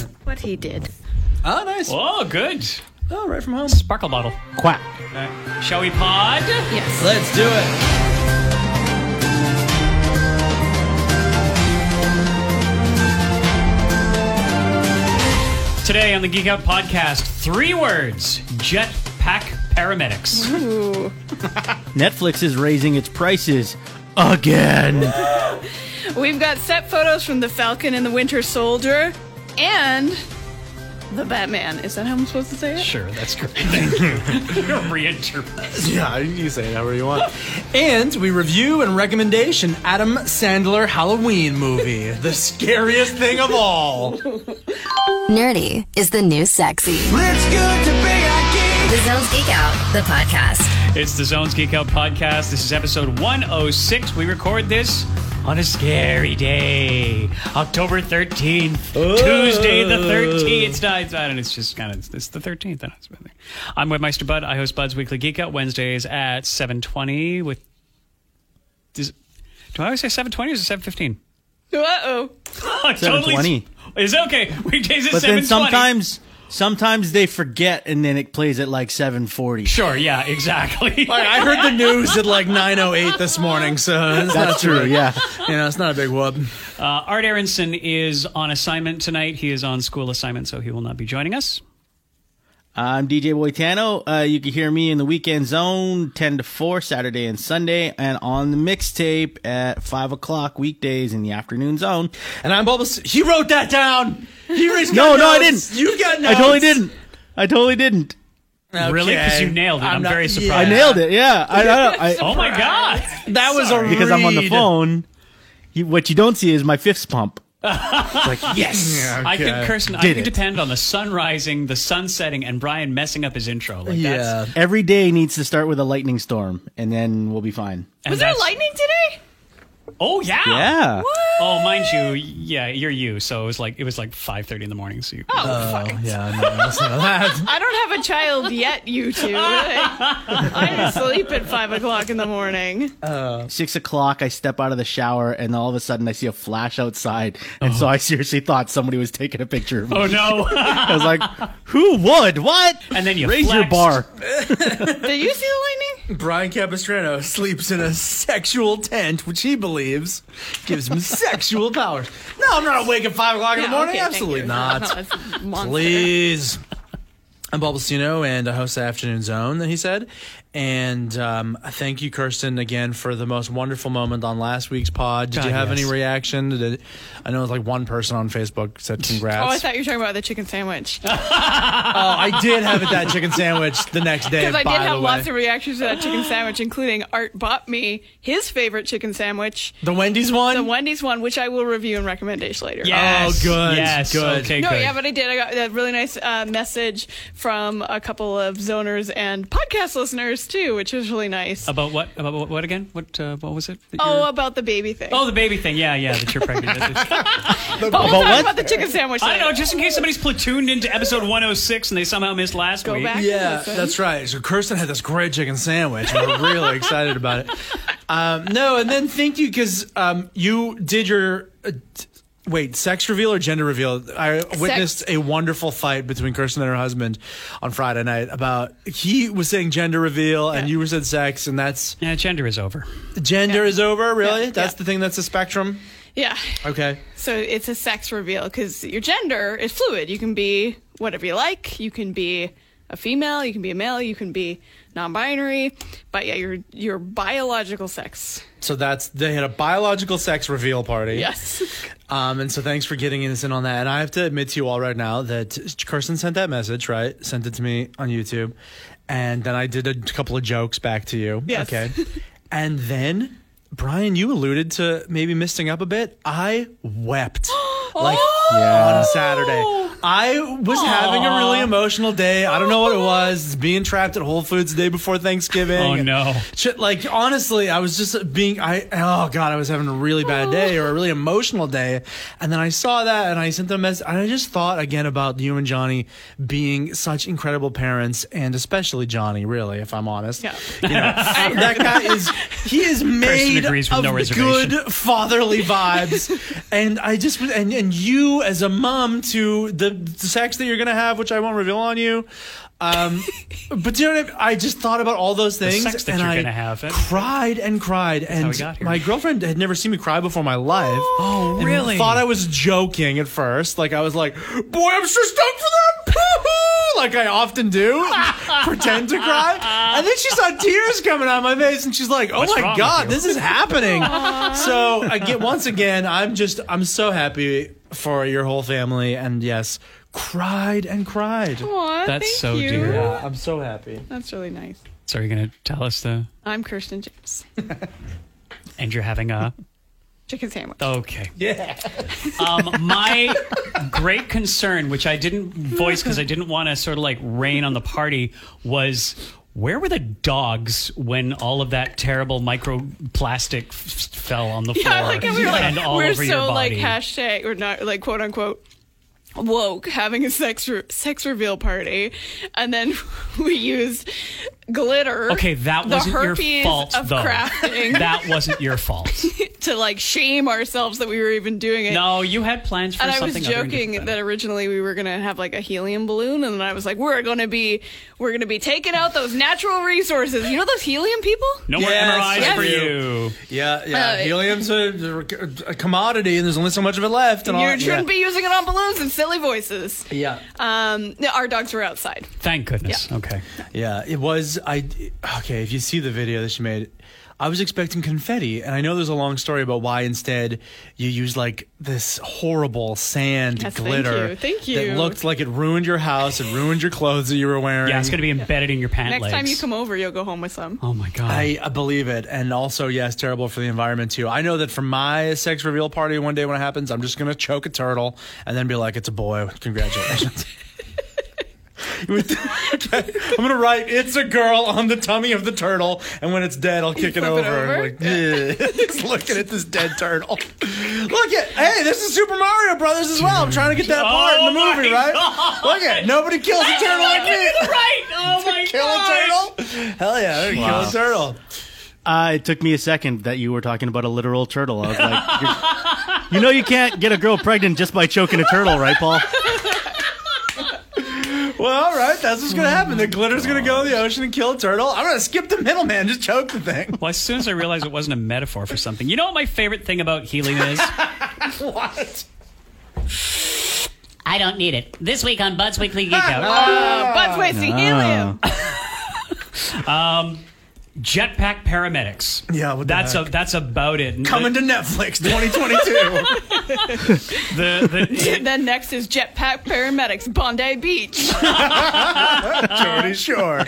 what he did. Oh, nice. Oh, good. Oh, right from home. Sparkle bottle. Quack. Shall we pod? Yes. Let's do it. Today on the Geek Out podcast, three words jetpack paramedics. Ooh. Netflix is raising its prices again. We've got set photos from the Falcon and the Winter Soldier and the Batman. Is that how I'm supposed to say it? Sure, that's great. Thank you. Reinterpret. Yeah, you say it however you want. and we review and recommendation Adam Sandler Halloween movie, the scariest thing of all. Nerdy is the new sexy. It's good to be a geek. The Zones Geek Out, the podcast. It's the Zones Geek Out podcast. This is episode 106. We record this on a scary day, October 13th, Tuesday the 13th. It's not, it's not, and it's just kind of, it's the 13th. and it's- I'm Webmeister Bud. I host Bud's Weekly Geek Out Wednesdays at 720 with, is, do I always say 720 or is it 715? Uh-oh. I totally- 720. Is it okay? Weekdays at But 720. then sometimes, sometimes they forget, and then it plays at like 7:40. Sure, yeah, exactly. Like, I heard the news at like 9.08 this morning, so it's not That's true. Yeah. You know, it's not a big whoop. Uh, Art Aronson is on assignment tonight. He is on school assignment, so he will not be joining us. I'm DJ Boitano. Uh, you can hear me in the weekend zone, 10 to 4, Saturday and Sunday, and on the mixtape at 5 o'clock weekdays in the afternoon zone. And I'm Bubbles. He wrote that down. He raised No, no, I didn't. You got I totally didn't. I totally didn't. Really? Because you nailed it. I'm very surprised. I nailed it. Yeah. I, I, I, Oh my god! That was a because I'm on the phone. You, what you don't see is my fifth pump. Like, yes. I could, Kirsten, I Did could it. depend on the sun rising, the sun setting, and Brian messing up his intro. Like Yeah. That's, Every day needs to start with a lightning storm, and then we'll be fine. and Was there lightning today? Oh yeah. Yeah. Oh, mind you, yeah, you're you. So it was like it was like 5:30 in the morning. So you, Oh, oh fuck. Yeah, no, that's not that. I don't have a child yet, you two. I'm asleep at 5 o'clock in the morning. Uh, six o'clock, I step out of the shower, and all of a sudden I see a flash outside, and so oh. I seriously thought somebody was taking a picture of me. oh no! I was like, "Who would? What?" And then you raise your bar. Did you see the lightning? Brian Capistrano sleeps in a sexual tent, which he believes gives him sexual powers. No, I'm not awake at 5 o'clock in the Yeah, morning. okay, thank Absolutely you. not. No, a monster. Please. I'm Bulbacino and I host the Afternoon Zone, he said. And um, thank you, Kirsten, again for the most wonderful moment on last week's pod. Did God, you have yes. any reaction? Did it, I know it was like one person on Facebook said congrats. Oh, I thought you were talking about the chicken sandwich. Oh, I did have it that chicken sandwich the next day. Because I did the have lots of reactions to that chicken sandwich, including Art bought me his favorite chicken sandwich, the Wendy's one. the Wendy's one, which I will review and recommend later. Yes, Oh, good, Yes, good. Okay, No, good. yeah, but I did. I got a really nice uh, message from a couple of zoners and podcast listeners too, which was really nice. About what? About what, what again? What? Uh, what was it? oh, you're- about the baby thing. oh, the baby thing. Yeah, yeah. That you're pregnant. but about what? about the chicken sandwich. I don't know, just in case somebody's platooned into episode 106 and they somehow missed last Go week. back. Yeah, Listen. that's right. So Kirsten had this great chicken sandwich. and We're really excited about it. Um, no, and then thank you because um, you did your. Uh, t- Wait, sex reveal or gender reveal? I witnessed a wonderful fight between Kirsten and her husband on Friday night about he was saying gender reveal and you were said sex, and that's Yeah, gender is over. gender is over. Really, Yeah, that's yeah. the thing. That's a spectrum. Yeah. Okay. So it's a sex reveal because your gender is fluid. You can be whatever you like. You can be a female. You can be a male. You can be non-binary. But yeah, your your biological sex. So that's they had a biological sex reveal party. Yes. Um, and so thanks for getting us in on that. And I have to admit to you all right now that Kirsten sent that message, right? Sent it to me on YouTube. And then I did a couple of jokes back to you. Yes. Okay. and then, Brian, you alluded to maybe missing up a bit. I wept. like Oh! Yeah. on Saturday. I was having a really emotional day. I don't know what it was. Being trapped at Whole Foods the day before Thanksgiving. Oh, no. Shit, like honestly, I was just being I oh god, I was having a really bad day or a really emotional day. And then I saw that and I sent them a message and I just thought again about you and Johnny being such incredible parents and especially Johnny, really, if I'm honest. Yeah. You know, that guy is he is made of no good fatherly vibes. and I just and and you as a mom to the, the sex that you're gonna have, which I won't reveal on you. Um, but you know what I, mean? I just thought about all those things, and you're I gonna have, cried and cried, and we got here. my girlfriend had never seen me cry before in my life. Oh, and really? Thought I was joking at first, like I was like, "Boy, I'm so stoked for them," like I often do, pretend to cry, and then she saw tears coming out of my face, and she's like, "Oh What's my god, this is happening." so again, once again, I'm just I'm so happy for your whole family, and yes, cried and cried. Aw, That's thank so you. dear. Yeah, I'm so happy. That's really nice. So are you going to tell us the? I'm Kirsten James. And you're having a. Chicken sandwich. Okay. Yeah. Um, my great concern, which I didn't voice because I didn't want to sort of like rain on the party, was where were the dogs when all of that terrible microplastic f- fell on the floor Yeah, like we were and like, all we're over your so like hashtag or not like quote unquote woke having a sex re- sex reveal party, and then we used glitter. okay, that wasn't your fault, of though. crafting That wasn't your fault. to like shame ourselves that we were even doing it. No, you had plans for and I was something. other and joking different that originally we were gonna have like a helium balloon, and then I was like, "We're gonna be, we're gonna be taking out those natural resources. You know those helium people? No more Yes, MRIs for you. Yeah, yeah. Uh, Helium's a, a commodity, and there's only so much of it left. And You all, shouldn't yeah. be using it on balloons and silly voices." Yeah, Um, our dogs were outside. Thank goodness. Yeah. Okay. yeah. It was. I okay. If you see the video that she made, I was expecting confetti, and I know there's a long story about why instead you used like this horrible sand Yes, thank glitter you, thank that looked like it ruined your house, it ruined your clothes that you were wearing. Yeah, it's going to be embedded in your pants. Next legs. time you come over, you'll go home with some. Oh my god. I I believe it, and also yes, terrible for the environment too. I know that for my sex reveal party one day when it happens, I'm just gonna choke a turtle and then be like, "It's a boy, congratulations." Okay, I'm gonna write "It's a girl" on the tummy of the turtle, and when it's dead, I'll kick it over. it over? Like, "Yeah." just looking at this dead turtle. Look at, hey, this is Super Mario Brothers as well. I'm trying to get that part in the Oh movie, right? God. Look at, nobody kills a turtle like me. right. Oh my Kill a turtle? Hell yeah, they're gonna Wow. kill a turtle. Uh, it took me a second that you were talking about a literal turtle. I was like, you know, you can't get a girl pregnant just by choking a turtle, right, Paul? Well, all right, that's what's gonna happen. The glitter's gonna go in the ocean and kill a turtle. I'm gonna skip the middleman, just choke the thing. Well, as soon as I realized it wasn't a metaphor for something, you know what my favorite thing about helium is? What? I don't need it. This week on Bud's Weekly Geek Out, Uh, Bud's wasting helium. Jetpack paramedics. Yeah, what the that's a that's about it. Coming the, to Netflix 2022. the, the, then next is Jetpack Paramedics, Bondi Beach. Geordie Shore.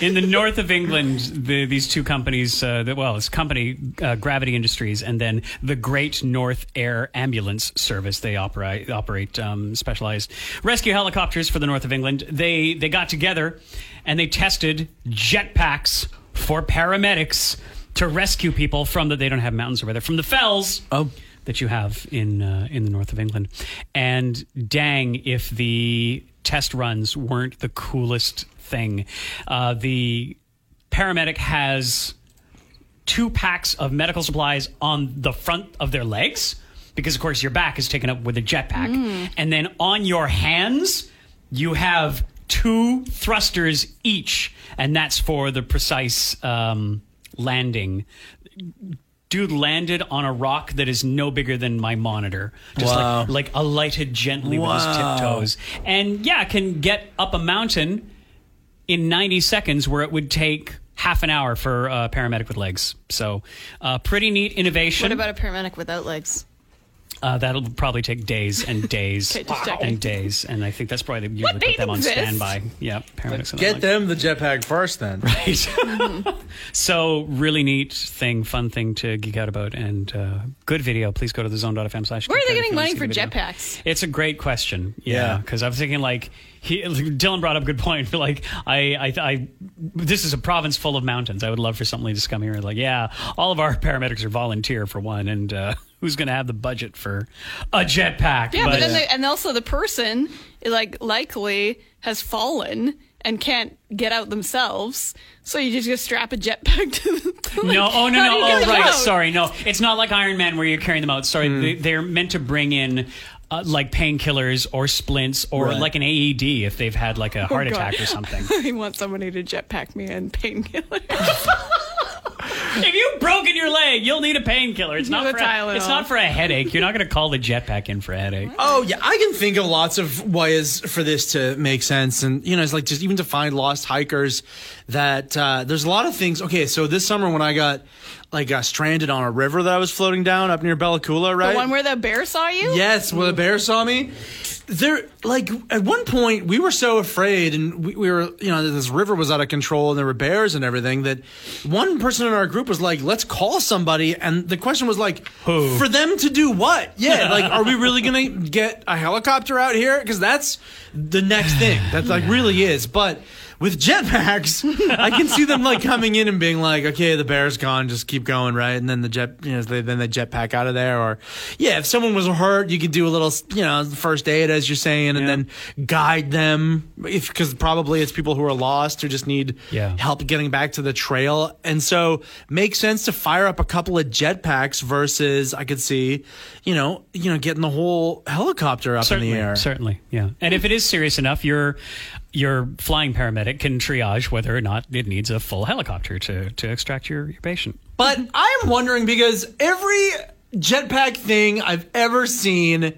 in the north of England, the, these two companies, uh, the, well, it's company uh, Gravity Industries, and then the Great North Air Ambulance Service. They operate operate um, specialized rescue helicopters for the north of England. They they got together and they tested jetpacks for paramedics to rescue people from the they don't have mountains over there from the fells. Oh. That you have in uh, in the north of England, and dang, if the test runs weren't the coolest thing. Uh, the paramedic has two packs of medical supplies on the front of their legs because, of course, your back is taken up with a jetpack. And then on your hands, you have two thrusters each, and that's for the precise um, landing. Dude landed on a rock that is no bigger than my monitor. Just Wow. like, like alighted gently with his tiptoes. And yeah, can get up a mountain in 90 seconds where it would take half an hour for a paramedic with legs. So, uh, pretty neat innovation. What about a paramedic without legs? Uh, that'll probably take days and days Okay, just and days, and I think that's probably the, you What, would they put them on exist? standby. Yeah, paramedics. and Get like- them the jetpack first, then. Right. so really neat thing, fun thing to geek out about, and uh, good video. Please go to the zone.fm slash. Where are they geek out if getting money for jetpacks? It's a great question. Yeah. Yeah, because I was thinking like he, Dylan brought up a good point. Like I, I, I, this is a province full of mountains. I would love for somebody to just come here and like, yeah, all of our paramedics are volunteer for one, and uh, who's going to have the budget for a jetpack? Yeah, but, then they, and also the person like likely has fallen and can't get out themselves. So you just go strap a jetpack to the to, like, No, oh no, no, you oh right, out? sorry, no, it's not like Iron Man where you're carrying them out. Sorry, they, they're meant to bring in. Uh, like painkillers or splints or Right. like an AED if they've had like a heart Oh, attack or something. I want somebody to jetpack me and painkiller. if you've broken your leg, you'll need a painkiller. It's not for a, Tylenol. it's not for a headache. You're not going to call the jetpack in for a headache. Oh yeah, I can think of lots of ways for this to make sense, and you know, it's like just even to find lost hikers. That uh, there's a lot of things. Okay, so this summer when I got like uh, stranded on a river that I was floating down up near Bella Coola, right? the one where the bear saw you? Yes, where the bear saw me. There, like at one point, we were so afraid, and we, we were, you know, this river was out of control, and there were bears and everything. That one person in our group was like, "Let's call somebody," and the question was like, Who? For them to do what? Yeah, like, are we really gonna get a helicopter out here? Because that's the next thing. That like really is, but. With jetpacks, I can see them like coming in and being like, "Okay, the bear's gone, just keep going, right?" And then the jet, you know, they, then they jetpack out of there. Or, yeah, if someone was hurt, you could do a little, you know, first aid as you're saying, and Yeah. then guide them. If because probably it's people who are lost who just need Yeah. help getting back to the trail, and so makes sense to fire up a couple of jetpacks versus I could see, you know, you know, getting the whole helicopter up certainly, in the air. certainly, yeah. And if it is serious enough, your your flying paramedic can triage whether or not it needs a full helicopter to to extract your, your patient. But I'm wondering because every jetpack thing I've ever seen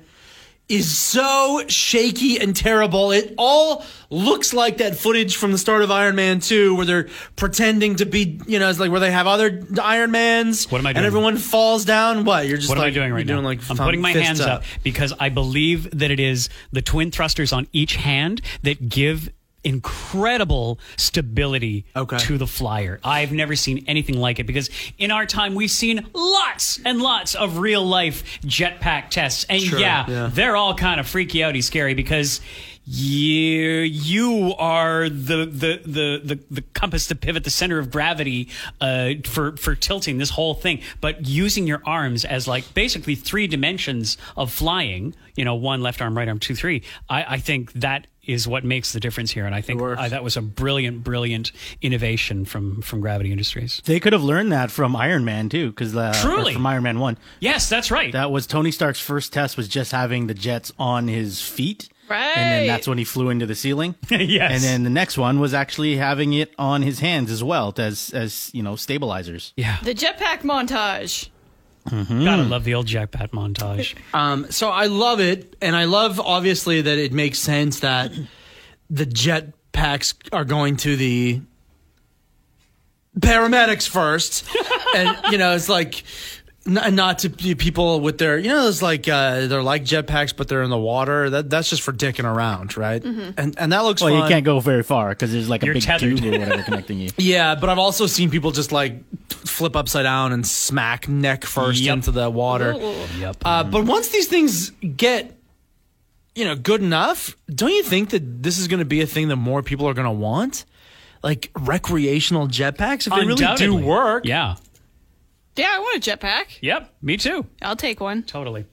is so shaky and terrible. It all looks like that footage from the start of Iron Man 2 where they're pretending to be, you know, it's like where they have other Iron Mans. What am I And doing? everyone falls down. What? You're just What like, am I doing right now? Doing like I'm putting my hands up. because I believe that it is the twin thrusters on each hand that give incredible stability Okay. to the flyer. I've never seen anything like it because in our time we've seen lots and lots of real life jetpack tests. And Sure, yeah, yeah. they're all kind of freaky outy scary because you you are the the the the, the compass the pivot the center of gravity uh, for for tilting this whole thing but using your arms as like basically three dimensions of flying you know one left arm right arm two three i i think that is what makes the difference here and i think works. uh, that was a brilliant brilliant innovation from from gravity industries They could have learned that from Iron Man too, because uh, Truly. from Iron Man One. yes that's right That was Tony Stark's first test was just having the jets on his feet. Right. And then that's when he flew into the ceiling. Yes. And then the next one was actually having it on his hands as well as as you know stabilizers. yeah The jetpack montage. Gotta love the old jackpot montage. Um, so I love it, and I love obviously that it makes sense that the jet packs are going to the paramedics first, and you know it's like n- not to be people with their you know it's like uh, they're like jetpacks, but they're in the water. That that's just for dicking around, right? And and that looks Well, fun. you can't go very far because there's like a You're big tethered. tube or whatever connecting you. Yeah, but I've also seen people just like flip upside down and smack neck first Yep. into the water. yep Uh, but once these things get, you know, good enough, don't you think that this is going to be a thing that more people are going to want? Like recreational jetpacks, if they really do work. yeah Yeah, I want a jetpack. yep me too I'll take one. totally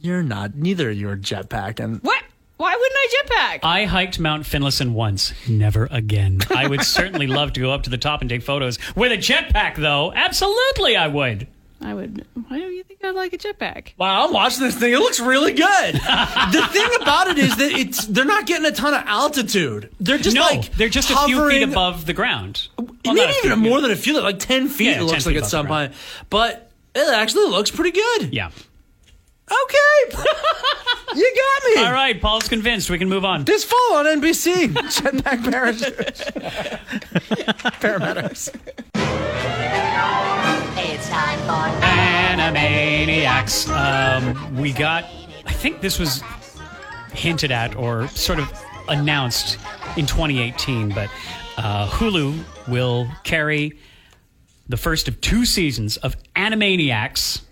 You're not. Neither of you are jetpack. And What? Why wouldn't I jetpack? I hiked Mount Finlayson once. Never again. I would certainly love to go up to the top and take photos with a jetpack, though. Absolutely, I would. I would. Why do you think I'd like a jetpack? wow, I'm watching this thing. It looks really good. the thing about it is that it's they're not getting a ton of altitude. They're just no, like they're just a few feet above the ground. Well, maybe oh, a few, even more yeah. than a few, like ten feet. Yeah, it 10 looks feet like at above some point, but it actually looks pretty good. Yeah. Okay, you got me. All right, Paul's convinced. We can move on. This fall on NBC, jetpack parachutes. paramedics. Hey, it's time for Animaniacs. Um, we got, I think this was hinted at or sort of announced in 2018, but uh, Hulu will carry the first of two seasons of Animaniacs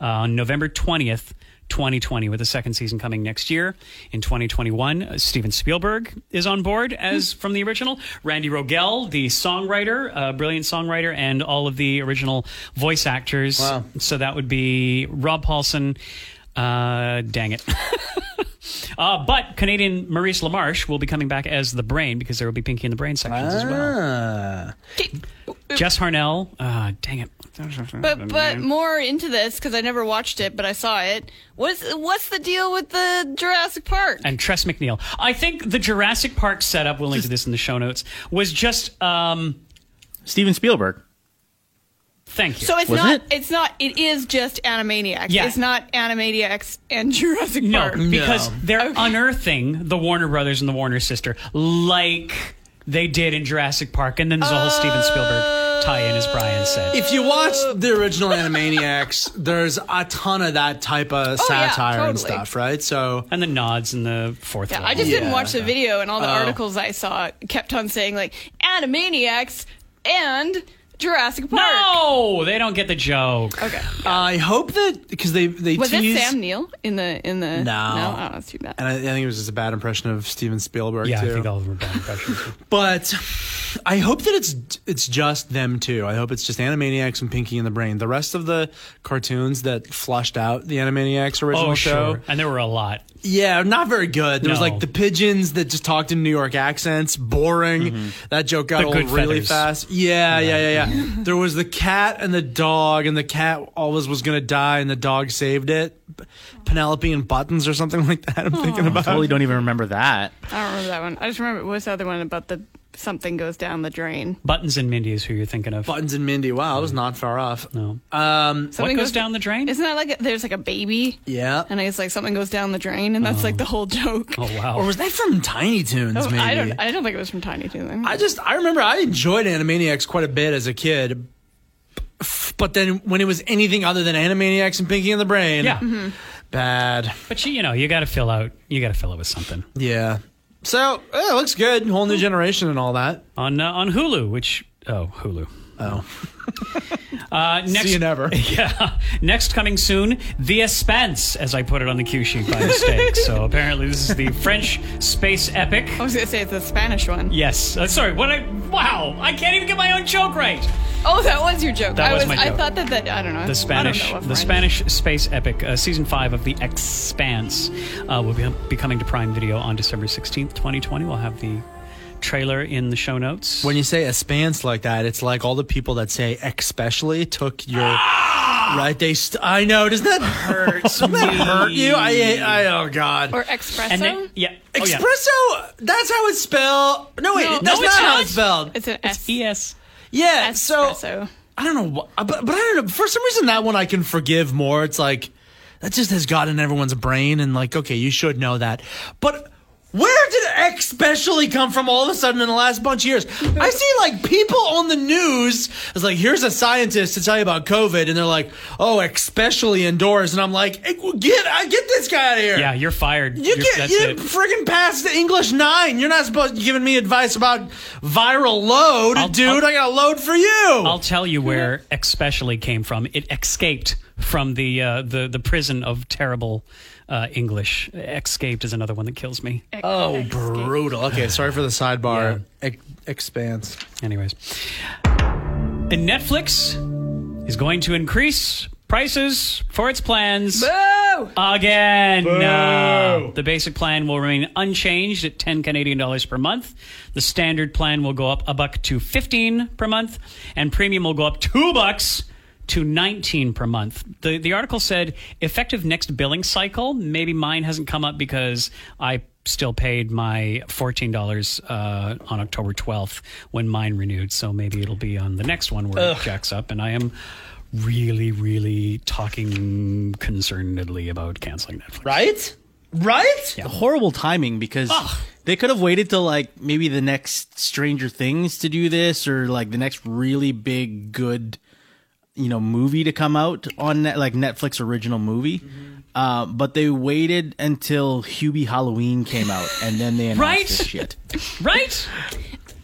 uh, on November 20th. 2020, with the second season coming next year. In 2021, uh, Steven Spielberg is on board as from the original. Randy Rogel, the songwriter, uh, brilliant songwriter, and all of the original voice actors. Wow. So that would be Rob Paulsen. Uh, dang it. uh, but Canadian Maurice LaMarche will be coming back as the brain because there will be Pinky and the Brain sections as well. Ah. Jess Harnell. Uh, dang it. But but more into this because I never watched it, but I saw it. What's what's the deal with the Jurassic Park? and Tress MacNeille. I think the Jurassic Park setup, we'll link to this in the show notes, was just um Steven Spielberg. thank you. so it's Wasn't it? It's not. It is just Animaniacs. Yeah. It's not Animaniacs and Jurassic no, Park. because they're unearthing the Warner Brothers and the Warner sister like they did in Jurassic Park, and then there's a whole Steven Spielberg tie-in, as Brian said. If you watch the original Animaniacs, there's a ton of that type of Oh, yeah, satire and totally. stuff, right? So and the nods in the fourth Yeah, level. I just didn't Yeah. watch the video, and all the Oh. articles I saw kept on saying like Animaniacs and Jurassic Park. no, they don't get the joke. Okay. I hope that because they they Was it teased, Sam Neill in the in the? No. no, oh, that's too bad. and I, I think it was just a bad impression of Steven Spielberg Yeah, too. I think all of them are bad impressions. But I hope that it's it's just them two. I hope it's just Animaniacs and Pinky and the Brain. The rest of the cartoons that flushed out the Animaniacs oh, original oh, show, sure. And there were a lot. yeah, not very good. There was No. like the pigeons that just talked in New York accents, boring. Mm-hmm. That joke got The old good really feathers. fast. Yeah, yeah, yeah, yeah. There was the cat and the dog, and the cat always was gonna die, and the dog saved it. Penelope and Buttons or something like that. I'm thinking about. I totally don't even remember that. I don't remember that one. I just remember what's the other one about the something goes down the drain. Buttons and Mindy is who you're thinking of. Buttons and Mindy. Wow, I was not far off. no. Um, What Something goes down the drain? Isn't that like a, there's like a baby, yeah. and it's like something goes down the drain, and that's like the whole joke. Oh wow. Or was that from Tiny Toons? Oh, maybe I don't. I don't think it was from Tiny Toons. I just I remember I enjoyed Animaniacs quite a bit as a kid, but then when it was anything other than Animaniacs and Pinky and the Brain, yeah. Mm-hmm. bad. But you, you know, you got to fill out. You got to fill it with something Yeah. So eh, it looks good, whole new generation and all that. on uh, on Hulu. Which oh Hulu. Oh, Uh, next, see you never. Yeah. Next coming soon, The Expanse, as I put it on the cue sheet by mistake. so apparently this is the French space epic. I was gonna say it's the Spanish one. Yes. Uh, sorry. What I? Wow. I can't even get my own joke right. Oh, that was your joke. That I was was. my I thought that that I don't know. The Spanish, know the Spanish space epic, uh, season five of The Expanse, uh, will be, be coming to Prime Video on December sixteenth, twenty twenty. We'll have the trailer in the show notes. when you say a spans like that, it's like all the people that say especially took your ah! right. They st- I know. Doesn't that hurt? Doesn't that hurt you? I, I oh god. Or espresso. and then, yeah, oh, yeah. Espresso. That's how it's spelled. No wait, No, that's no, not it's how not. it's spelled. it's an S. Yes. Yeah. So espresso. I don't know, wh- but but I don't know. For some reason, that one I can forgive more. It's like that just has got in everyone's brain, and like, okay, you should know that. But where did especially come from all of a sudden in the last bunch of years? I see like people on the news. It's like here's a scientist to tell you about COVID, and they're like, oh, especially indoors, and I'm like, hey, get I get this guy out of here. Yeah, you're fired. You You're- get that's you it. friggin' passed the English nine. You're not supposed to be giving me advice about viral load, I'll- dude. I'll- I got a load for you. I'll tell you where especially came from. It escaped from the uh, the the prison of terrible uh, English. Escaped is another one that kills me. Oh, brutal. Okay, sorry for the sidebar. Ex- expanse. Anyways, and Netflix is going to increase prices for its plans Boo! again. No. The basic plan will remain unchanged at 10 Canadian dollars per month. The standard plan will go up a buck to 15 per month, and premium will go up 2 bucks to 19 per month. The the article said effective next billing cycle. Maybe mine hasn't come up because I still paid my $14 uh, on October 12th when mine renewed, so maybe it'll be on the next one where it jacks up and I am really really talking concernedly about canceling Netflix. Right? Right? Yeah. Horrible timing because they could have waited till like maybe the next Stranger Things to do this or like the next really big good you know movie to come out on net, like Netflix original movie. Uh, but they waited until Hubie Halloween came out, and then they announced Right? this shit. Right?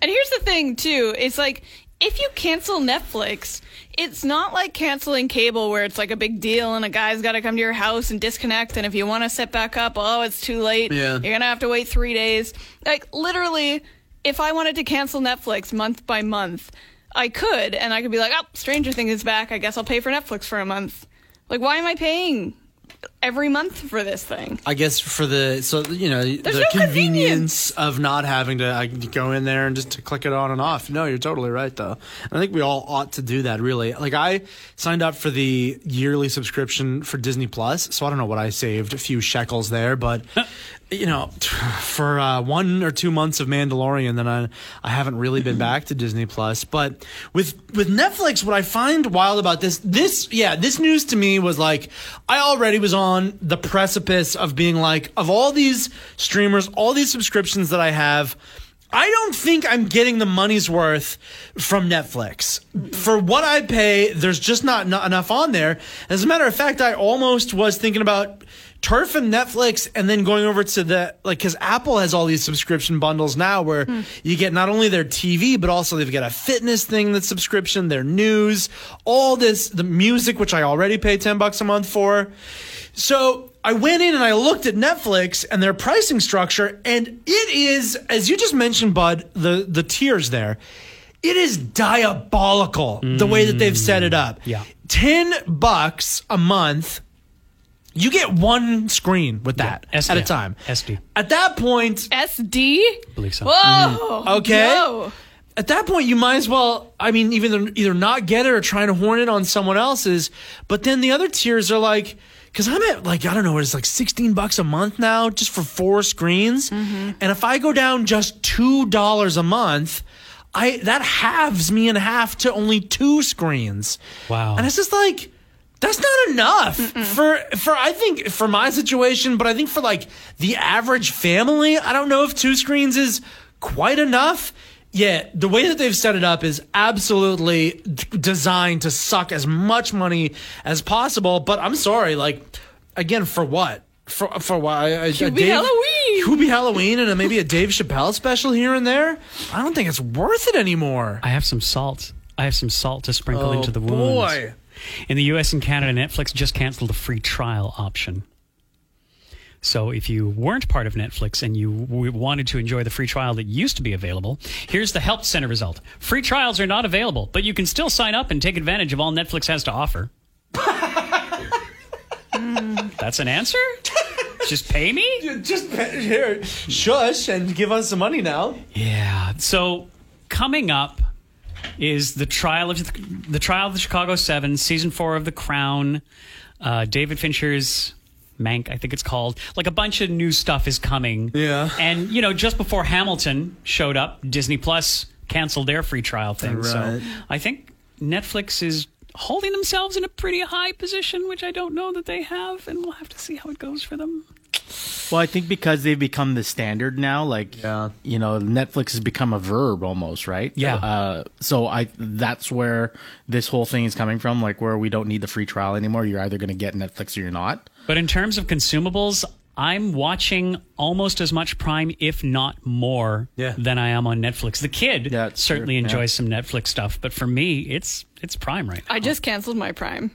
And here's the thing, too. It's like if you cancel Netflix, it's not like canceling cable where it's like a big deal and a guy's got to come to your house and disconnect. And if you want to set back up, oh, it's too late. Yeah. You're going to have to wait three days. Like, literally, if I wanted to cancel Netflix month by month, I could. And I could be like, oh, Stranger Things is back. I guess I'll pay for Netflix for a month. Like, why am I paying every month for this thing? I guess for the so you know the no convenience convenience. of not having to I, go in there and just to click it on and off. No, you're totally right though. I think we all ought to do that. Really, like I signed up for the yearly subscription for Disney Plus, so I don't know what I saved a few shekels there, but you know, for uh, one or two months of Mandalorian, then I I haven't really been back to Disney Plus. But with with Netflix, what I find wild about this this yeah this news to me was like I already was on the precipice of being like of all these streamers, all these subscriptions that I have. I don't think I'm getting the money's worth from Netflix. For what I pay, there's just not, not enough on there. As a matter of fact, I almost was thinking about turfing Netflix and then going over to the like because Apple has all these subscription bundles now where hmm. you get not only their TV but also they've got a fitness thing that's subscription, their news, all this, the music which I already pay ten bucks a month for. So I went in and I looked at Netflix and their pricing structure, and it is, as you just mentioned, Bud, the the tiers there. It is diabolical the way that they've set it up. Mm. Yeah. ten bucks a month. You get one screen with that SD. at a time. SD. At that point, SD? believe so. Whoa. Mm. Okay. No. at that point you might as well i mean even either not get it or trying to horn it on someone else's but then the other tiers are like because i'm at like i don't know it's like 16 bucks a month now just for four screens mm-hmm. and if i go down just two dollars a month i that halves me in half to only two screens Wow. and it's just like that's not enough for for I think for my situation, but I think for like the average family, I don't know if two screens is quite enough. Yeah, the way that they've set it up is absolutely d- designed to suck as much money as possible. But I'm sorry, like again, for what? For for what? I- I- a Hubie Dave- Halloween. Hubie Halloween, and a, maybe a Dave Chappelle special here and there. I don't think it's worth it anymore. I have some salt. I have some salt to sprinkle Oh, into the oh, wounds. boy. In the US and Canada, Netflix just canceled the free trial option. So if you weren't part of Netflix and you wanted to enjoy the free trial that used to be available, here's the Help Center result. Free trials are not available, but you can still sign up and take advantage of all Netflix has to offer. That's an answer? Just pay me? Just here, shush, and give us some money now. Yeah. So coming up is the trial of the trial of the Chicago Seven, season four of The Crown. Uh, David Fincher's Mank, I think it's called. Like a bunch of new stuff is coming. Yeah. And you know, just before Hamilton showed up, Disney Plus canceled their free trial thing. So I think Netflix is holding themselves in a pretty high position, which I don't know that they have, and we'll have to see how it goes for them. Well, I think because they've become the standard now, like Yeah. you know, Netflix has become a verb almost, right? Yeah. Uh, so I that's where this whole thing is coming from, like where we don't need the free trial anymore. You're either going to get Netflix or you're not. But in terms of consumables, I'm watching almost as much Prime, if not more, Yeah. than I am on Netflix. The kid Yeah, certainly true, yeah. enjoys some Netflix stuff, but for me, it's it's Prime right now. I just canceled my Prime.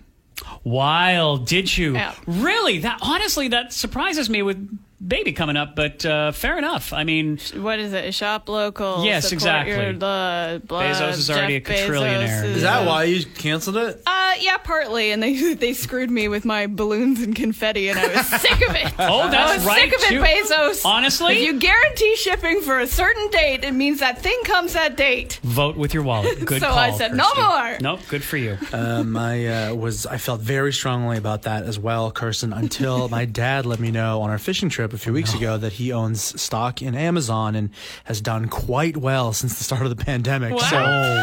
Wild, did you? Yeah. Really? That honestly, that surprises me with baby coming up. But uh, fair enough. I mean, What is it? Shop local. Yes, exactly. Your, the, blah, Bezos is already Jeff a quadrillionaire. Bezos Is that why you canceled it? Uh, yeah, partly. And they they screwed me with my balloons and confetti, and I was sick of it. Oh, I was right, sick of it, too. Bezos. Honestly? if you guarantee shipping for a certain date, it means that thing comes that date. vote with your wallet. Good So call. I said, no more. Nope, good for you. Um, I uh, was I felt very strongly about that as well, Kirsten, until my dad let me know on our fishing trip a few weeks ago that he owns stock in Amazon and has done quite well since the start of the pandemic. Wow. So, Oh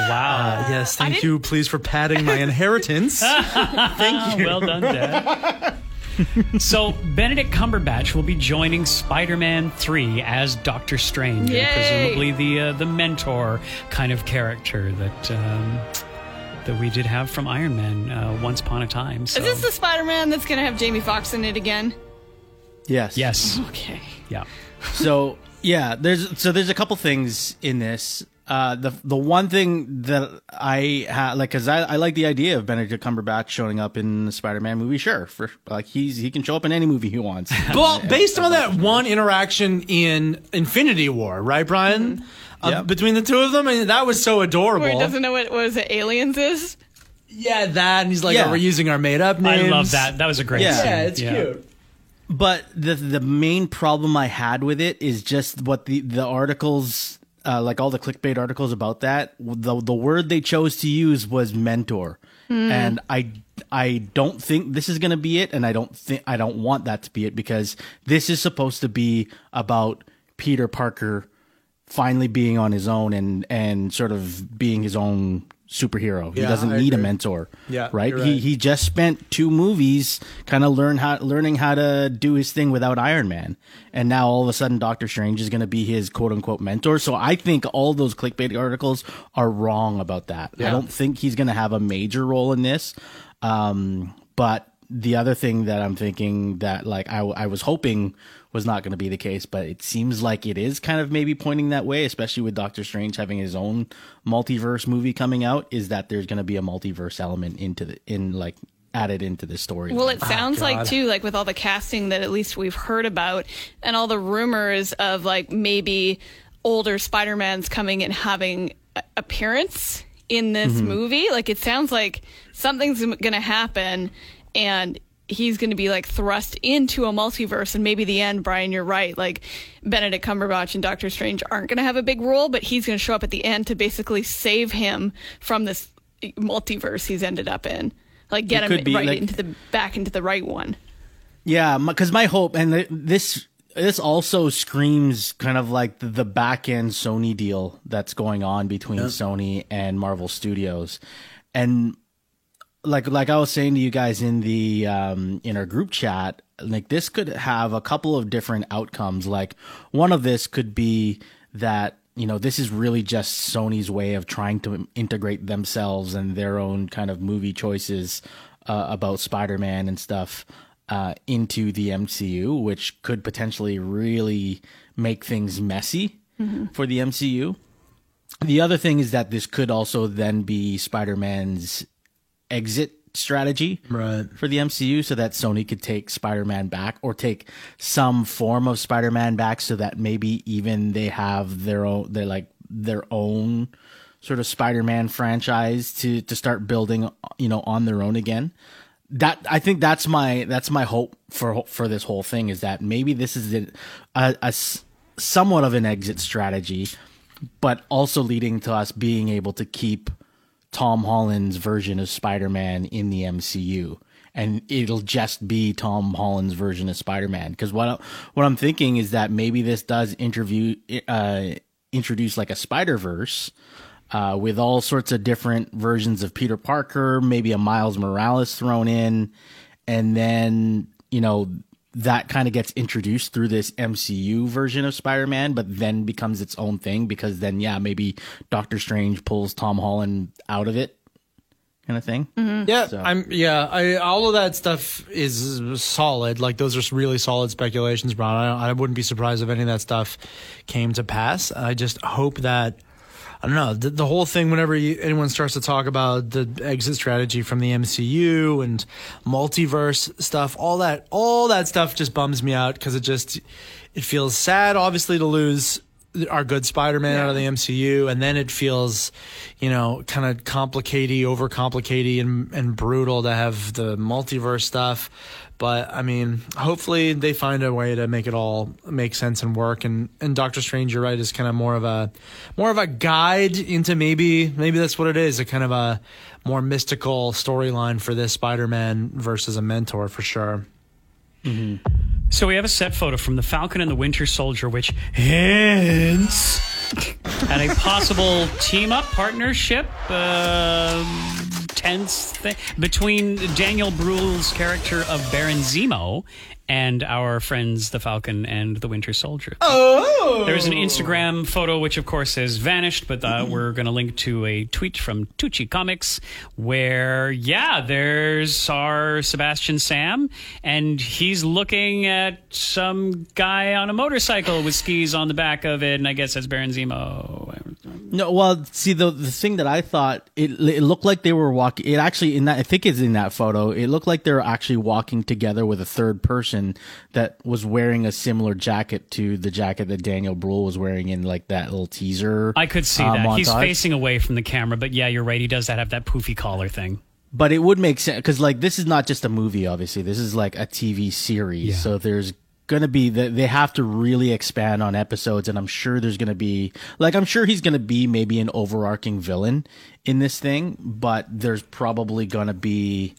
wow! uh, yes, thank you, please, for padding my inheritance. thank you. well done, Dad. so Benedict Cumberbatch will be joining Spider-Man Three as Doctor Strange, presumably the uh, the mentor kind of character that um, that we did have from Iron Man uh, once upon a time. So. Is this the Spider-Man that's going to have Jamie Foxx in it again? Yes. yes, Okay. yeah. so yeah, there's so there's a couple things in this. Uh, the the one thing that I ha- like, cause I, I like the idea of Benedict Cumberbatch showing up in the Spider-Man movie. Sure, for like he's he can show up in any movie he wants. Well, based on that one interaction in Infinity War, right, Brian? Uh, Yep. Between the two of them, I mean, that was so adorable. Where he doesn't know what, what is it, aliens is? yeah, that, and he's like, Yeah. "Oh, "We're using our made-up names." I love that. That was a great Yeah. scene. Yeah, it's cute. But the the main problem I had with it is just what the the articles, uh, like all the clickbait articles about that, the the word they chose to use was mentor, and I I don't think this is going to be it, and I don't think I don't want that to be it because this is supposed to be about Peter Parker finally being on his own and and sort of being his own superhero. He doesn't I need a mentor. Yeah, right? you're He he just spent two movies kind of learn how learning how to do his thing without Iron Man. And now all of a sudden Doctor Strange is going to be his quote unquote mentor. So I think all those clickbait articles are wrong about that. I don't think he's going to have a major role in this. Um but the other thing that I'm thinking that like I, I was hoping was not going to be the case, but it seems like it is kind of maybe pointing that way, especially with Doctor Strange having his own multiverse movie coming out. Is that there's going to be a multiverse element into the in like added into the story? Well, it sounds oh, like too, like with all the casting that at least we've heard about, and all the rumors of like maybe older Spider Mans coming and having a- appearance in this mm-hmm. movie. Like it sounds like something's going to happen, and he's going to be like thrust into a multiverse. And maybe the end, Brian, you're right. Like Benedict Cumberbatch and Doctor Strange aren't going to have a big role, but he's going to show up at the end to basically save him from this multiverse he's ended up in. Like get It him be, right like- into the back into the right one. Yeah, because my hope and th- this this also screams kind of like the, the back end Sony deal that's going on between Sony and Marvel Studios, and like like I was saying to you guys in the um, in our group chat, like this could have a couple of different outcomes. Like one of this could be that you know this is really just Sony's way of trying to integrate themselves and their own kind of movie choices uh, about Spider-Man and stuff uh, into the MCU, which could potentially really make things messy for the MCU. The other thing is that this could also then be Spider-Man's exit strategy Right. for the MCU so that Sony could take Spider-Man back or take some form of Spider-Man back so that maybe even they have their own they're like their own sort of Spider-Man franchise to to start building you know on their own again that I think that's my that's my hope for for this whole thing is that maybe this is a somewhat of an exit strategy but also leading to us being able to keep Tom Holland's version of Spider-Man in the MCU and it'll just be Tom Holland's version of Spider-Man. Because what I- what I'm thinking is that maybe this does interview uh introduce like a Spider-Verse uh, with all sorts of different versions of Peter Parker, maybe a Miles Morales thrown in, and then you know that kind of gets introduced through this MCU version of Spider-Man, but then becomes its own thing because then yeah, maybe Doctor Strange pulls Tom Holland out of it, kind of thing. Mm-hmm. Yeah, So- I'm. Yeah, I, all of that stuff is solid. Like those are really solid speculations, Brian. I, I wouldn't be surprised if any of that stuff came to pass. I just hope that I don't know the, the whole thing. Whenever you, anyone starts to talk about the exit strategy from the MCU and multiverse stuff, all that, all that stuff just bums me out because it just it feels sad, obviously, to lose our good Spider-Man out of the MCU, and then it feels, you know, kind of complicated, overcomplicated, and and brutal to have the multiverse stuff. But I mean, hopefully they find a way to make it all make sense and work. And and Doctor Strange, you're right, is kind of more of a more of a guide into maybe maybe that's what it is, a kind of a more mystical storyline for this Spider-Man versus a mentor for sure. Mm-hmm. So we have a set photo from the Falcon and the Winter Soldier, which hints at a possible team up partnership. Uh, tense thing between Daniel Bruhl's character of Baron Zemo and our friends the Falcon and the Winter Soldier. Oh, There's an Instagram photo, which of course has vanished, but uh, we're going to link to a tweet from Tucci Comics where, yeah, there's our Sebastian Sam, and he's looking at some guy on a motorcycle with skis on the back of it, and I guess that's Baron Zemo. No, well, see the the thing that I thought it it looked like they were walking. It actually in that I think it's in that photo. It looked like they were actually walking together with a third person that was wearing a similar jacket to the jacket that Daniel Bruhl was wearing in like that little teaser. I could see uh, that. He's facing away from the camera, but yeah, you're right. He does that have that poofy collar thing. but it would make sense because like this is not just a movie. Obviously, this is like a TV series. Yeah. So there's gonna be that they have to really expand on episodes, and I'm sure there's gonna be like I'm sure he's gonna be maybe an overarching villain in this thing, but there's probably gonna be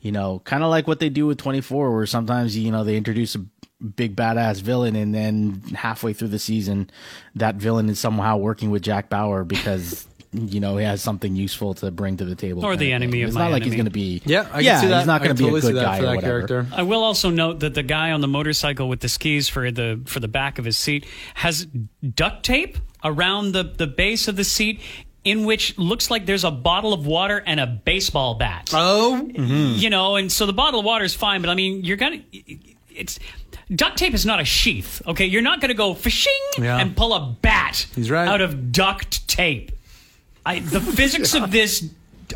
you know kind of like what they do with 24, where sometimes you know they introduce a big badass villain and then halfway through the season that villain is somehow working with Jack Bauer because you know he has something useful to bring to the table Or the of enemy thing. of it's my not like he's going to be Yeah, I yeah can see that. he's not I going can to be totally a see good that guy for or that whatever character. I will also note that the guy on the motorcycle with the skis for the for the back of his seat has duct tape around the the base of the seat in which looks like there's a bottle of water and a baseball bat. Oh, mm-hmm. You know, and so the bottle of water is fine, but I mean, you're gonna it's duct tape is not a sheath. Okay, you're not gonna go fishing Yeah. and pull a bat He's right. out of duct tape. I, the physics of this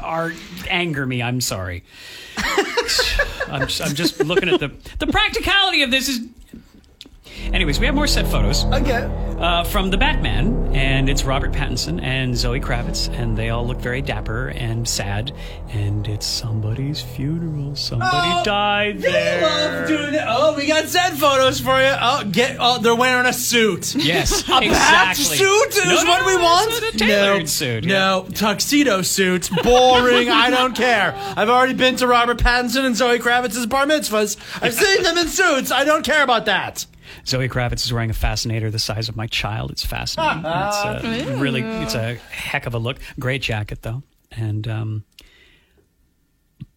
are anger me. I'm sorry. I'm just, I'm just looking at the the practicality of this is. Anyways, we have more set photos okay. uh, from the Batman, and it's Robert Pattinson and Zoe Kravitz, and they all look very dapper and sad. And it's somebody's funeral. Somebody died there. Love doing it. Oh, we got set photos for you. Oh, get. Oh, they're wearing a suit. Yes, Bat exactly. suit is No, no, what we want. a tailored no, suit, yeah. no tuxedo suits. Boring. I don't care. I've already been to Robert Pattinson and Zoe Kravitz's bar mitzvahs. I've seen them in suits. I don't care about that. Zoe Kravitz is wearing a fascinator the size of my child. It's fascinating. it's a really, it's a heck of a look. Great jacket though, and um,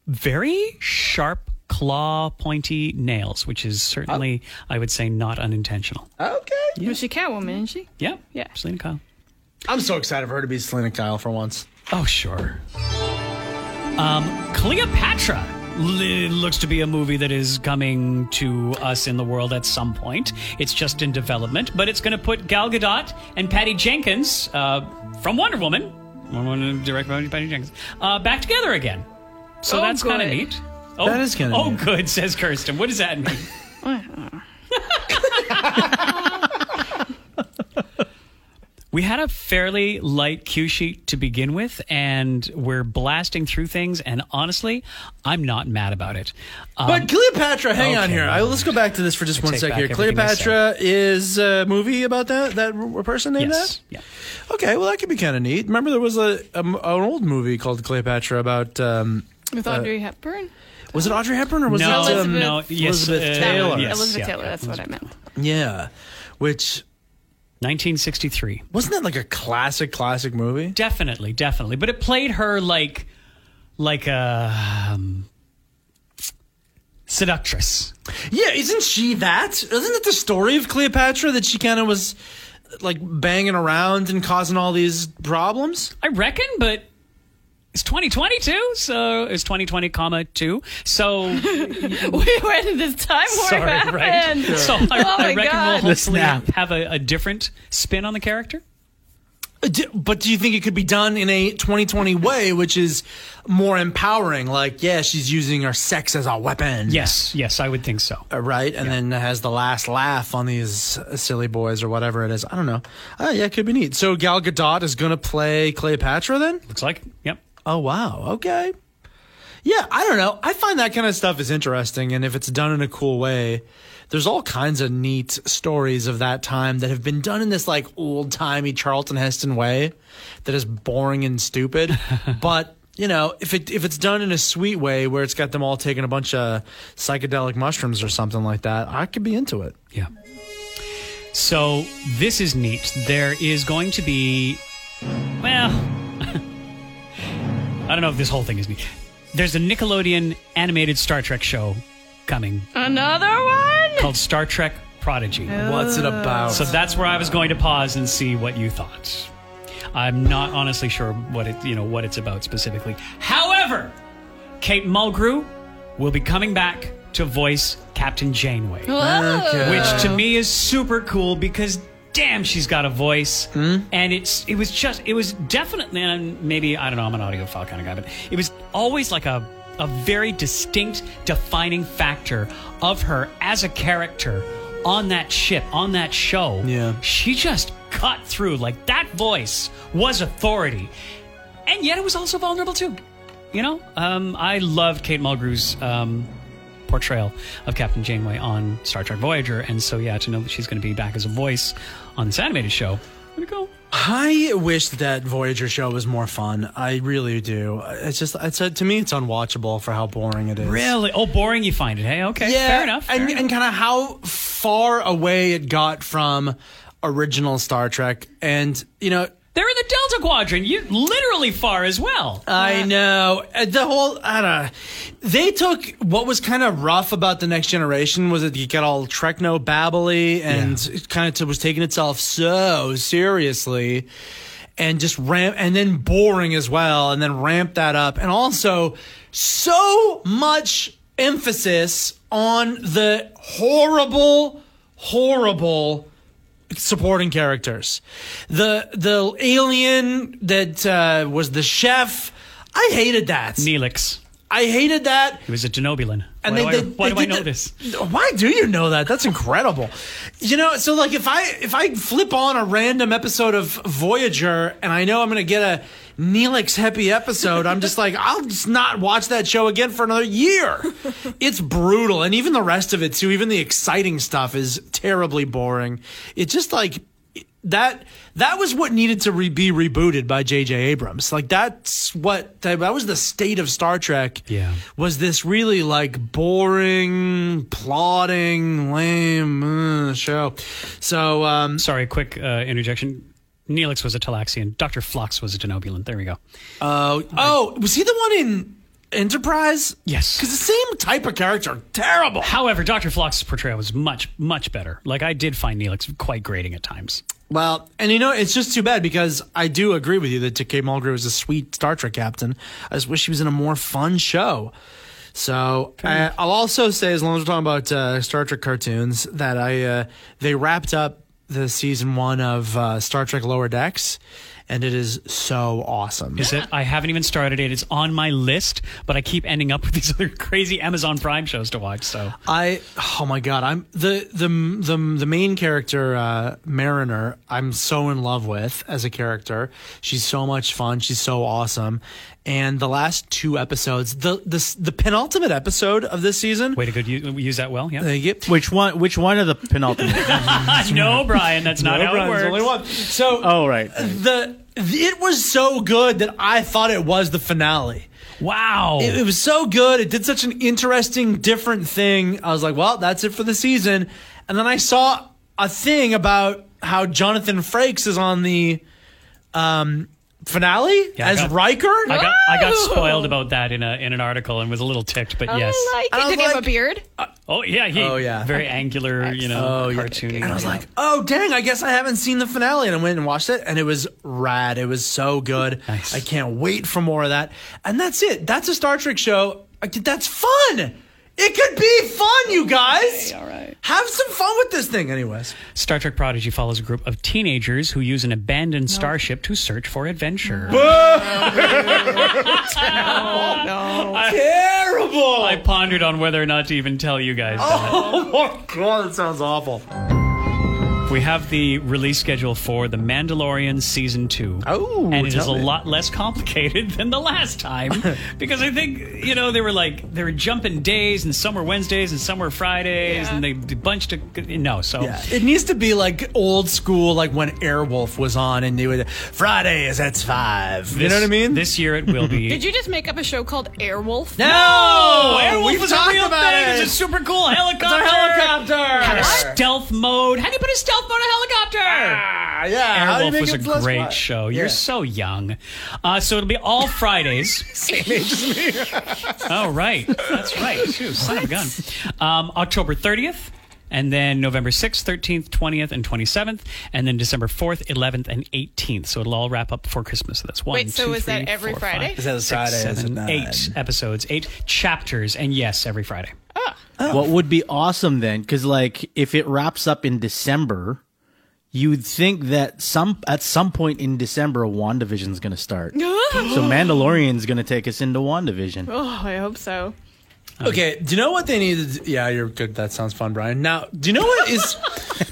very sharp claw pointy nails, which is certainly, I would say, not unintentional. Okay. Was she Catwoman, isn't she? Yeah, Yeah. Selina Kyle. I'm so excited for her to be Selina Kyle for once. Oh, sure. Um, Cleopatra li- looks to be a movie that is coming to us in the world at some point. It's just in development, but it's going to put Gal Gadot and Patty Jenkins uh, from Wonder Woman, Wonder Woman directed by Patty Jenkins, uh, back together again. So Oh, that's kind of neat. Oh, That is kinda Oh, neat. good, says Kirsten. What does that mean? We had a fairly light cue sheet to begin with, and we're blasting through things. And honestly, I'm not mad about it. Um, But Cleopatra, hang on here. well, I, let's go back to this for just I one sec here. Cleopatra is a movie about that that person named yes, that. yeah. Okay, well that could be kind of neat. Remember there was a, a m- an old movie called Cleopatra about um, With Audrey Hepburn? was it Audrey Hepburn or was no, it um, Elizabeth- no, yes, Elizabeth uh, Taylor. yes, Elizabeth yeah, Taylor, yeah. that's what I meant. yeah, which 1963. wasn't that like a classic classic movie? Definitely, definitely. But it played her like, like a um, seductress. Yeah, isn't she that? Isn't it the story of Cleopatra that she kind of was like banging around and causing all these problems? I reckon, but it's 2022, so it's 2020, comma two. So Wait, where did this time warp sorry, happen? right? So I, Oh I my reckon God. we'll hopefully have a, a different spin on the character. Uh, But do you think it could be done in a 2020 way, which is more empowering? Like, yeah, she's using her sex as a weapon. Yes, yes, I would think so. Uh, Right, and then has the last laugh on these uh, silly boys or whatever it is. I don't know. Uh, yeah, it could be neat. So Gal Gadot is going to play Cleopatra then? Looks like, yep. Oh wow. Okay. Yeah, I don't know. I find that kind of stuff is interesting, and if it's done in a cool way, there's all kinds of neat stories of that time that have been done in this like old timey Charlton Heston way that is boring and stupid. but you know, if it if it's done in a sweet way where it's got them all taking a bunch of psychedelic mushrooms or something like that, I could be into it. Yeah. So this is neat. There is going to be, I don't know if this whole thing is me. There's a Nickelodeon animated Star Trek show coming Another one? called Star Trek Prodigy. What's it about? So that's where I was going to pause and see what you thought. I'm not honestly sure what it, you know, what it's about specifically. However, Kate Mulgrew will be coming back to voice Captain Janeway, oh. Okay. which to me is super cool because damn, she's got a voice, and it's it was just it was definitely and maybe I don't know I'm an audiophile kind of guy, but it was always like a a very distinct defining factor of her as a character on that ship on that show. Yeah. she just cut through like that voice was authority, and yet it was also vulnerable too. You know, um, I loved Kate Mulgrew's um, portrayal of Captain Janeway on Star Trek Voyager, and so yeah, to know that she's going to be back as a voice on this animated show, pretty cool. I wish that Voyager show was more fun. I really do. It's just, it's uh, to me, it's unwatchable for how boring it is. Really? Oh, boring you find it? Hey, okay, Yeah, fair enough. fair and enough. and kind of how far away it got from original Star Trek, and you know, they're in the Delta Quadrant. You literally far as well. I know Uh, the whole. I don't know. They took what was kind of rough about the next generation was that you get all Trekno babbly and it kind of was taking itself so seriously, and just ramp and then boring as well, and then ramp that up, and also so much emphasis on the horrible, horrible supporting characters. The the alien that uh, was the chef. I hated that. Neelix. I hated that. He was a Denobulan. And why they, do, they, I, why they do I know that- this? Why do you know that? That's incredible. you know, so like if I if I flip on a random episode of Voyager and I know I'm gonna get a Neelix happy episode, I'm just like I'll just not watch that show again for another year. It's brutal, and even the rest of it too. Even the exciting stuff is terribly boring. It's just like that that was what needed to re- be rebooted by J.J. Abrams. Like that's what that, that was the state of Star Trek. Yeah. was this really like boring, plodding, lame uh, show? So um, Sorry, quick uh, interjection. Neelix was a Talaxian. Dr. Phlox was a Denobulan. There we go. oh oh, was he the one in Enterprise? Yes. because the same type of character. Terrible. However, Dr. Phlox's portrayal was much, much better. Like, I did find Neelix quite grating at times. Well, and you know, it's just too bad because I do agree with you that T.K. Mulgrew is a sweet Star Trek captain. I just wish he was in a more fun show. So I, I'll also say, as long as we're talking about uh, Star Trek cartoons, that I uh, they wrapped up the season one of uh, Star Trek Lower Decks, and it is so awesome. Is it? I haven't even started it. It's on my list, but I keep ending up with these other crazy Amazon Prime shows to watch. So I oh my god, I'm the the the the main character uh Mariner, I'm so in love with as a character. She's so much fun, she's so awesome. And the last two episodes, the the the penultimate episode of this season, way to good use, use that well. Yeah. they get Which one? Which one of the penultimate? no, Brian, that's not No, how Brian, it works. only one. So oh right. the it was so good that I thought it was the finale. Wow. It, it was so good. It did such an interesting, different thing. I was like, well, that's it for the season. And then I saw a thing about how Jonathan Frakes is on the um, finale Yeah, I as got- Riker. I got I got spoiled about that in a in an article and was a little ticked, but oh, yes. I like I it. was Did he have a like- beard? Uh, oh yeah, he, Oh, yeah. very angular, you know, Oh, yeah. cartoony. And I was like, oh, dang, I guess I haven't seen the finale. And I went and watched it, and it was rad. It was so good. Nice. I can't wait for more of that. And that's it. That's a Star Trek show. That's fun. It could be fun, you guys. all right. Have some fun with this thing, anyways. Star Trek Prodigy follows a group of teenagers who use an abandoned starship to search for adventure. Boo! Oh, no. Terrible. I pondered on whether or not to even tell you guys oh, that. Oh my god, that sounds awful. We have the release schedule for The Mandalorian Season 2. Oh, And it is a me. lot less complicated than the last time. because I think, you know, they were like, they were jumping days, and some were Wednesdays, and some were Fridays, Yeah. and they bunched of. No, so. Yeah, it needs to be like old school, like when Airwolf was on, and they would Fridays at five. you know what I mean? This year it will be. Did you just make up a show called Airwolf? no, Oh, Airwolf we've is a real about thing. it. It's a super cool helicopter. It's a helicopter. Had a stealth mode. How do you put a stealth mode on a helicopter? Ah, Yeah, yeah. How do you Airwolf was a great fun? show. You're Yeah. so young. Uh, so it'll be all Fridays. Same age as me. oh, right. That's right. Shoot, son of a gun. Um, October 30th. And then November 6th, 13th, 20th, and 27th. And then December 4th, 11th, and 18th. So it'll all wrap up before Christmas. So that's one, Wait, so two, is that every four, Friday? five, Is that six, Fridays at seven, nine? eight episodes, eight chapters. And yes, every Friday. Oh. What would be awesome then? Because like if it wraps up in December, you'd think that some at some point in December, WandaVision's going to start. so Mandalorian's going to take us into WandaVision. Oh, I hope so. Okay, do you know what they need to do? Yeah, you're good. That sounds fun, Brian. Now, do you know what is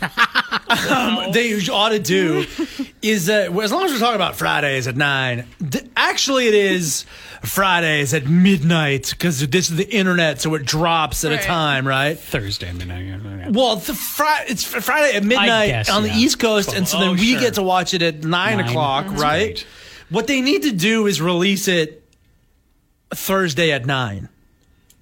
um, they ought to do is that as long as we're talking about Fridays at nine, th- actually it is Fridays at midnight because this is the internet, so it drops at Right. a time, right? Thursday midnight. Well, the Fri- it's fr- Friday at midnight guess, on yeah. the East Coast, and so then Oh, we sure. get to watch it at nine, Nine. o'clock, That's right? great. What they need to do is release it Thursday at nine.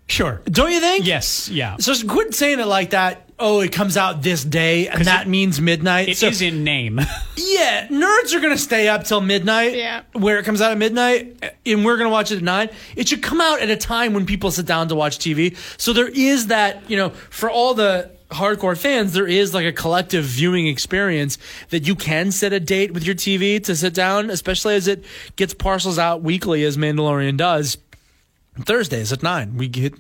Sure. Don't you think? Yes. Yeah. So just quit saying it like that. Oh, it comes out this day, and that it- means midnight. It is so, in name. yeah, nerds are gonna stay up till midnight. Yeah. where it comes out at midnight, and we're gonna watch it at nine. It should come out at a time when people sit down to watch TV. So there is that, you know, for all the hardcore fans, there is like a collective viewing experience that you can set a date with your TV to sit down, especially as it gets parcels out weekly, as Mandalorian does. Thursdays at nine, we get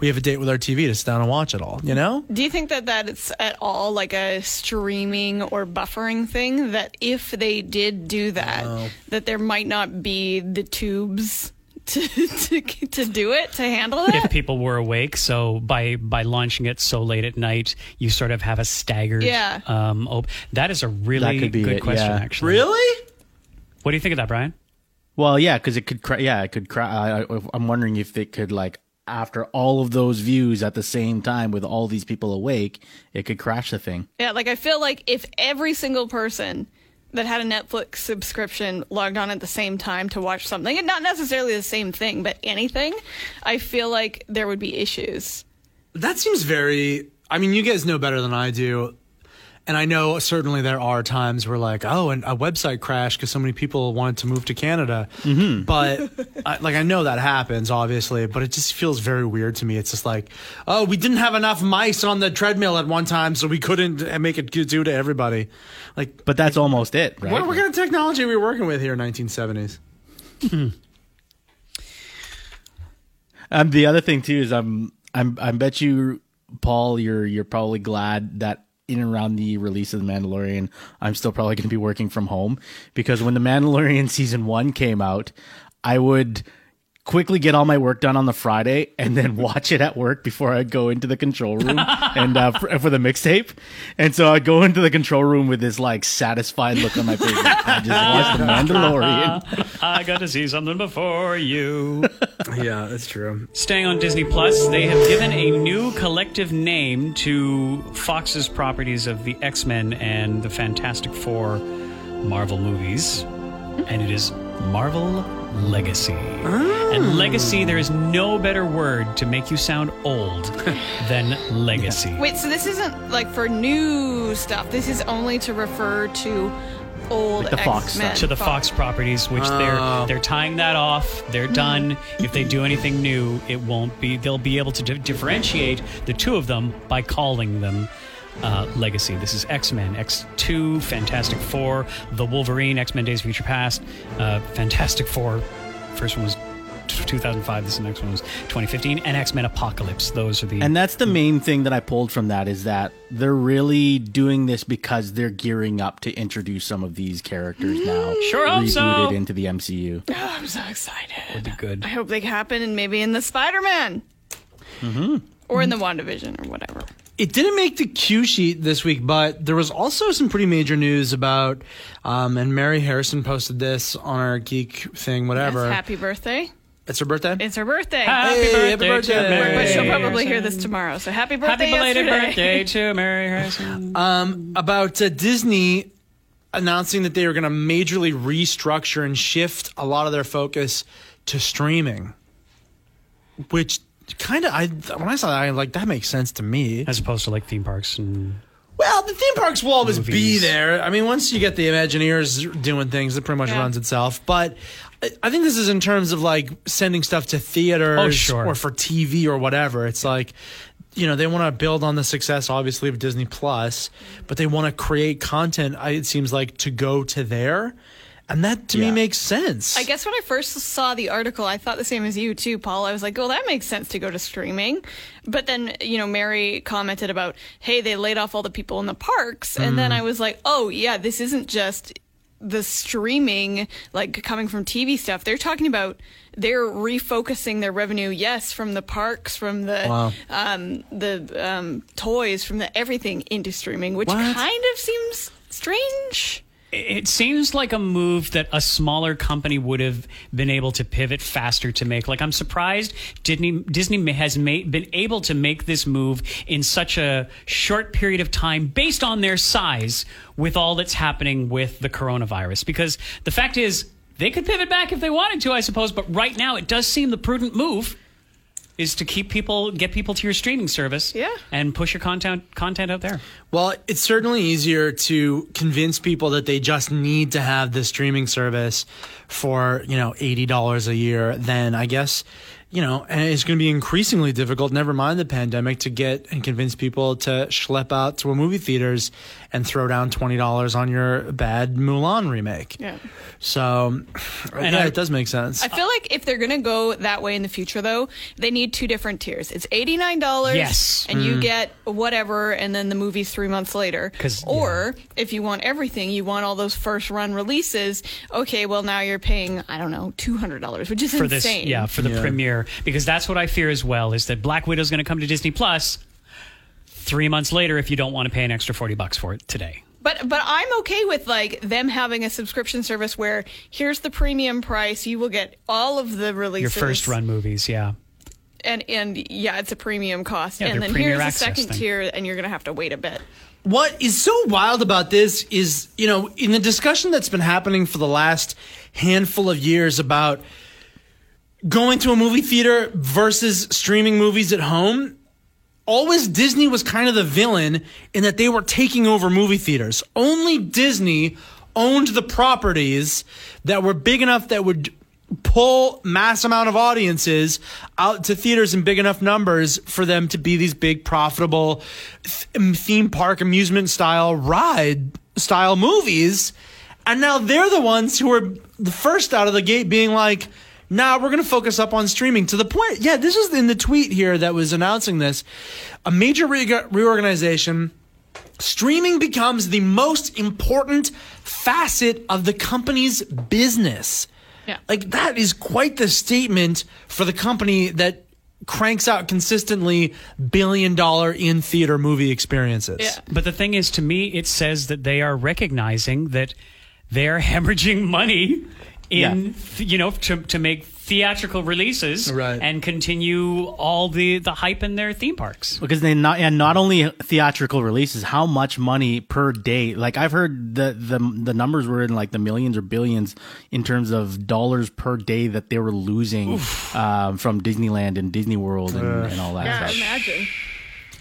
we have a date with our TV to sit down and watch it all. You know. Do you think that that it's at all like a streaming or buffering thing? That if they did do that, that there might not be the tubes to to, to do it to handle it if people were awake. So by by launching it so late at night, you sort of have a staggered. Yeah. Um. Op- that is a really That could be good it, question. yeah. Actually. Really? What do you think of that, Brian? Well, yeah, because it could. Cra- yeah, it could. Cra- I, I- I'm wondering if it could like after all of those views at the same time with all these people awake, it could crash the thing. Yeah, like I feel like if every single person that had a Netflix subscription logged on at the same time to watch something, and not necessarily the same thing, but anything, I feel like there would be issues. That seems very. I mean, you guys know better than I do. And I know certainly there are times where, like, oh, and a website crashed because so many people wanted to move to Canada. Mm-hmm. But, I, like, I know that happens, obviously, but it just feels very weird to me. It's just like, oh, we didn't have enough mice on the treadmill at one time, so we couldn't make it do to everybody. Like, But that's almost it, right? what, what kind of technology are we working with here in 1970s? Um, the other thing too is I'm I'm I bet you, Paul, you're you're probably glad that in and around the release of the Mandalorian, I'm still probably going to be working from home because when the Mandalorian season one came out, I would quickly get all my work done on the Friday and then watch it at work before I go into the control room and uh, for, for the mixtape. And so I'd go into the control room with this like satisfied look on my face. Like, I just watched the Mandalorian. I got to see something before you. Yeah, that's true. Staying on Disney Plus, they have given a new collective name to Fox's properties of the X Men and the Fantastic Four Marvel movies, and it is Marvel Legacy. Ah. And Legacy, there is no better word to make you sound old than Legacy. Wait, so this isn't like for new stuff. This is only to refer to old Like the Fox X-Men. stuff. to the Fox properties, which they're oh. they're tying that off. They're mm. done. If they do anything new, it won't be. They'll be able to di- differentiate the two of them by calling them. Uh, Legacy. This is X Men, X Two, Fantastic Four, The Wolverine, X Men Days of Future Past, uh, Fantastic Four. First one was 2005. This next one was 2015, and X Men Apocalypse. Those are the And that's the main thing that I pulled from that is that they're really doing this because they're gearing up to introduce some of these characters now. Sure hope rebooted so. into the MCU. Oh, I'm so excited. be good. I hope they happen and maybe in the Spider-Man. Mm-hmm. Or in the WandaVision or whatever. It didn't make the Q sheet this week, but there was also some pretty major news about, um, and Mary Harrison posted this on our geek thing, whatever. Yes, happy birthday. it's her birthday. It's her birthday. Happy Hey, happy birthday, birthday. to Mary but she'll Hey. probably hear this tomorrow. So happy birthday Happy belated yesterday. birthday to Mary Harrison. um, about uh, Disney announcing that they were going to majorly restructure and shift a lot of their focus to streaming, which kind of I when I saw that I like that makes sense to me. As opposed to like theme parks and Well, the theme parks will always be there. I mean, once you get the Imagineers doing things, it pretty much Yeah. runs itself. But I- I think this is in terms of like sending stuff to theaters Oh, sure. or for TV or whatever. It's like, you know, they want to build on the success, obviously, of Disney Plus, but they want to create content. It seems like to go to there, and that to me makes sense. I guess when I first saw the article, I thought the same as you too, Paul. I was like, "Oh, that makes sense to go to streaming." But then, you know, Mary commented about, "Hey, they laid off all the people in the parks," and then I was like, "Oh, yeah, this isn't just the streaming like coming from TV stuff. They're talking about they're refocusing their revenue, yes, from the parks, from the Wow. um, the um, toys, from the everything into streaming, which What? kind of seems strange." It seems like a move that a smaller company would have been able to pivot faster to make. Like I'm surprised Disney Disney has made, been able to make this move in such a short period of time based on their size with all that's happening with the coronavirus because the fact is they could pivot back if they wanted to, I suppose, but right now it does seem the prudent move is to keep people get people to your streaming service Yeah. and push your content content out there. Well, it's certainly easier to convince people that they just need to have this streaming service for, you know, $80 a year than I guess, you know, and it's going to be increasingly difficult, never mind the pandemic, to get and convince people to schlep out to a movie theaters and throw down $20 on your bad Mulan remake. Yeah. So, yeah, I- it does make sense. I feel like if they're gonna go that way in the future, though, they need two different tiers. It's eighty nine dollars, Yes. and you mm. get whatever, and then the movie's three months later. 'Cause- or if you want everything, you want all those first run releases. Okay, well now you're paying I don't know two hundred dollars, which is for this insane. yeah for the Yeah. premiere because that's what i fear as well is that black widow's going to come to disney plus three months later if you don't want to pay an extra 40 bucks for it today But but I'm okay with like them having a subscription service where here's the premium price. You will get all of the releases. your first run movies yeah and and yeah, it's a premium cost. Yeah, and then here's the second thing. tier, and you're gonna have to wait a bit. What is so wild about this is, you know, in the discussion that's been happening for the last handful of years about going to a movie theater versus streaming movies at home, always Disney was kind of the villain in that they were taking over movie theaters. Only Disney owned the properties that were big enough that would pull mass amount of audiences out to theaters in big enough numbers for them to be these big profitable th- theme park amusement style ride style movies and now they're the ones who are the first out of the gate being like nah we're going to focus up on streaming to the point yeah this is in the tweet here that was announcing this a major re- reorganization streaming becomes the most important facet of the company's business. Yeah. Like that is quite the statement for the company that cranks out consistently billion dollar in theater movie experiences. Yeah. but the thing is to me it says that they are recognizing that they are hemorrhaging money in th- you know to, to make theatrical releases Right. and continue all the the hype in their theme parks. Because they not and not only theatrical releases how much money per day? Like i've heard the the the numbers were in like the millions or billions in terms of dollars per day that they were losing um, from disneyland and disney world and, and all that Yeah, stuff. imagine.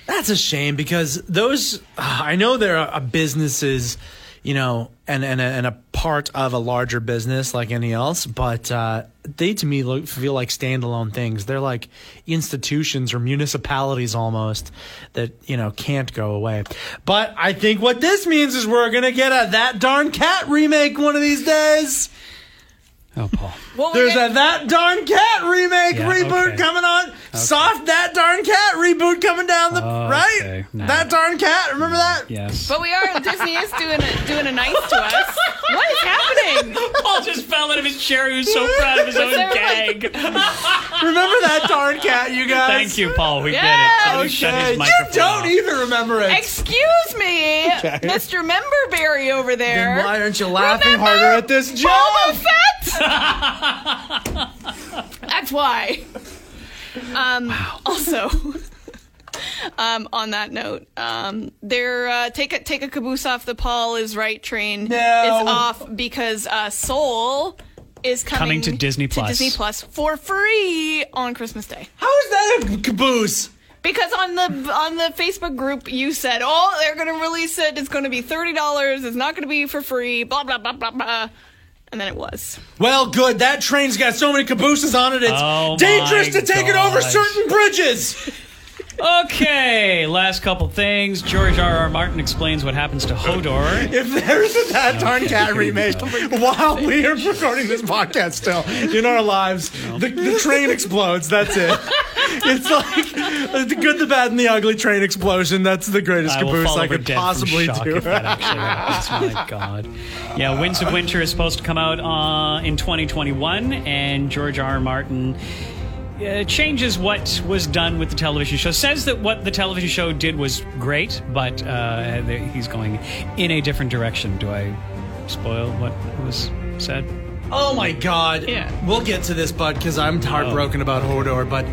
That's a shame because those uh, I know there are businesses, you know, and and a, and a part of a larger business like any else, but uh, they to me look feel like standalone things. They're like institutions or municipalities almost that you know can't go away. But I think what this means is we're gonna get a that darn cat remake one of these days. oh paul Well, we There's get- a that darn cat remake Yeah, reboot okay. coming on. Soft that darn cat reboot coming down the oh, right. Okay, no. That darn cat. Remember that? yes but we are Disney is doing a, doing a nice to us. What is happening? paul just fell out of his chair he was so proud of his own there, like- gag Remember that darn cat, you guys? thank you paul we Yeah, get it Somebody shut Okay, his you don't off. even remember it. Excuse me, Mr. Memberberry over there. Then why aren't you laughing Remember harder at this joke? Boba Fett. That's why. Um, Also, um, on that note, um, they're uh, take a take a caboose off the Paul is right train No. is off because uh, Soul is coming, Coming to Disney Plus. Disney Plus for free on Christmas Day. How is that a caboose? Because on the on the Facebook group, you said, "Oh, they're going to release it. It's going to be thirty dollars. It's not going to be for free." Blah blah blah blah blah. And then it was. Well, good. That train's got so many cabooses on it. It's Oh dangerous to take it over gosh. certain bridges. Okay, last couple things. George R. R. Martin explains what happens to Hodor. If there's a that darn Okay, cat remake while we are recording this podcast still in our lives, the, the train explodes. That's it. It's like the good, the bad, and the ugly train explosion. That's the greatest I caboose I could possibly do. if that actually happens. My God. Yeah, Winds of Winter is supposed to come out uh, in 2021, and George R. R. Martin uh, changes what was done with the television show. Says that what the television show did was great, but uh, he's going in a different direction. Do I spoil what was said? Oh my god. Yeah. We'll get to this, bud, because I'm heartbroken about Hodor, but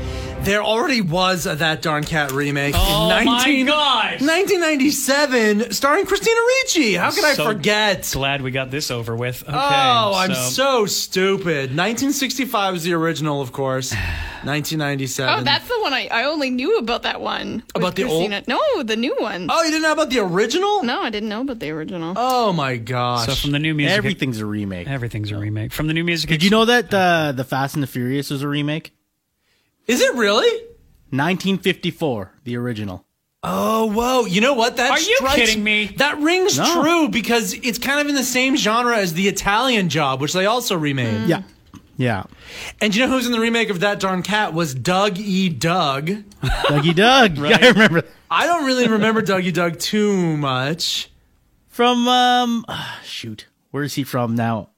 there already was a That Darn Cat remake Oh in my 19, gosh. 1997 starring Christina Ricci. How could I So forget? Glad we got this over with. Okay, oh, I'm so stupid. 1965 is the original, of course. 1997. Oh, that's the one I, I only knew about that one. About the old- No, the new one. Oh, you didn't know about the original? No, I didn't know about the original. Oh my gosh. So from the new music, Everything's a remake. everything's a remake. From the new music, Did you know that uh, the Fast and the Furious was a remake? Is it really? 1954, the original. Oh, whoa. You know what? That Are you strikes- kidding me? That rings No. true because it's kind of in the same genre as the Italian Job, which they also remade. Yeah, yeah. And you know who's in the remake of That Darn Cat was Doug E. Doug. Dougie Doug. Yeah, I remember that. I don't really remember Doug E. Doug too much. from um, ah, shoot, where is he from now?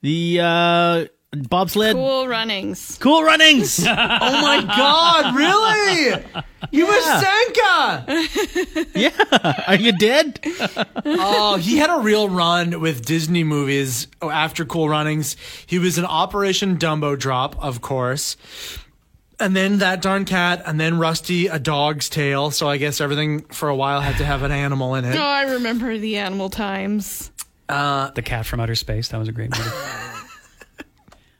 The uh, bobsled. Cool, runnings. Cool Runnings. Runnings. Oh my God, really? You were Sanka. yeah, are you dead? Oh, he had a real run with Disney movies after Cool Runnings. He was in Operation Dumbo Drop, of course. And then That Darn Cat, and then Rusty, A Dog's tale. So I guess everything for a while had to have an animal in it. Oh. I remember the animal times. Uh, the Cat from Outer Space? That was a great movie.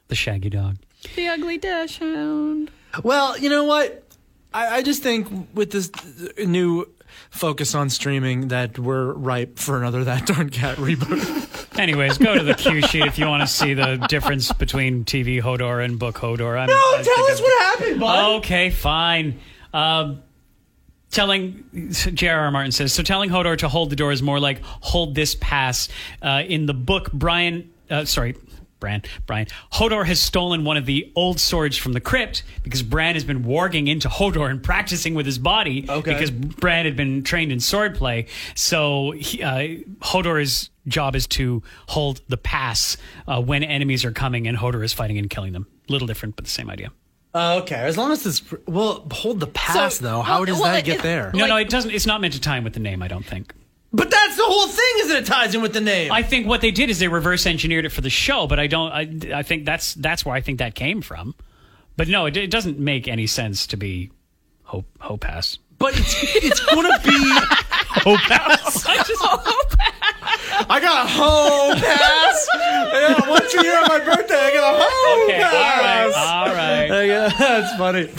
the Shaggy Dog. The Ugly Dash Hound. Well, you know what? I, I just think with this new focus on streaming that we're ripe for another That Darn Cat reboot. Anyways, go to the cue sheet if you want to see the difference between TV Hodor and book Hodor. I'm, no, I tell us I'm- what happened, bud. Okay, fine. Um, telling J.R.R. Martin says so. Telling Hodor to hold the door is more like hold this pass. Uh, in the book, Brian, uh, sorry. Bran, Brian, Hodor has stolen one of the old swords from the crypt because Bran has been warging into Hodor and practicing with his body Okay. because Bran had been trained in swordplay. So he, uh, Hodor's job is to hold the pass uh, when enemies are coming and Hodor is fighting and killing them. Little different, but the same idea. Uh, okay, as long as this. Well, hold the pass, So- though. How well- does well, that it- get it- there? No, Like- no, it doesn't. It's not meant to tie in with the name. I don't think. But that's the whole thing, is that it ties in with the name. I think what they did is they reverse engineered it for the show, but I don't. I, I think that's that's where I think that came from. But no, it, it doesn't make any sense to be Hope pass. but it's, it's gonna be. Hope Pass. I just Hope Pass. I got a home pass. Yeah, once a year on my birthday, I got a home Okay, all right, pass. all right. Uh, yeah, that's funny.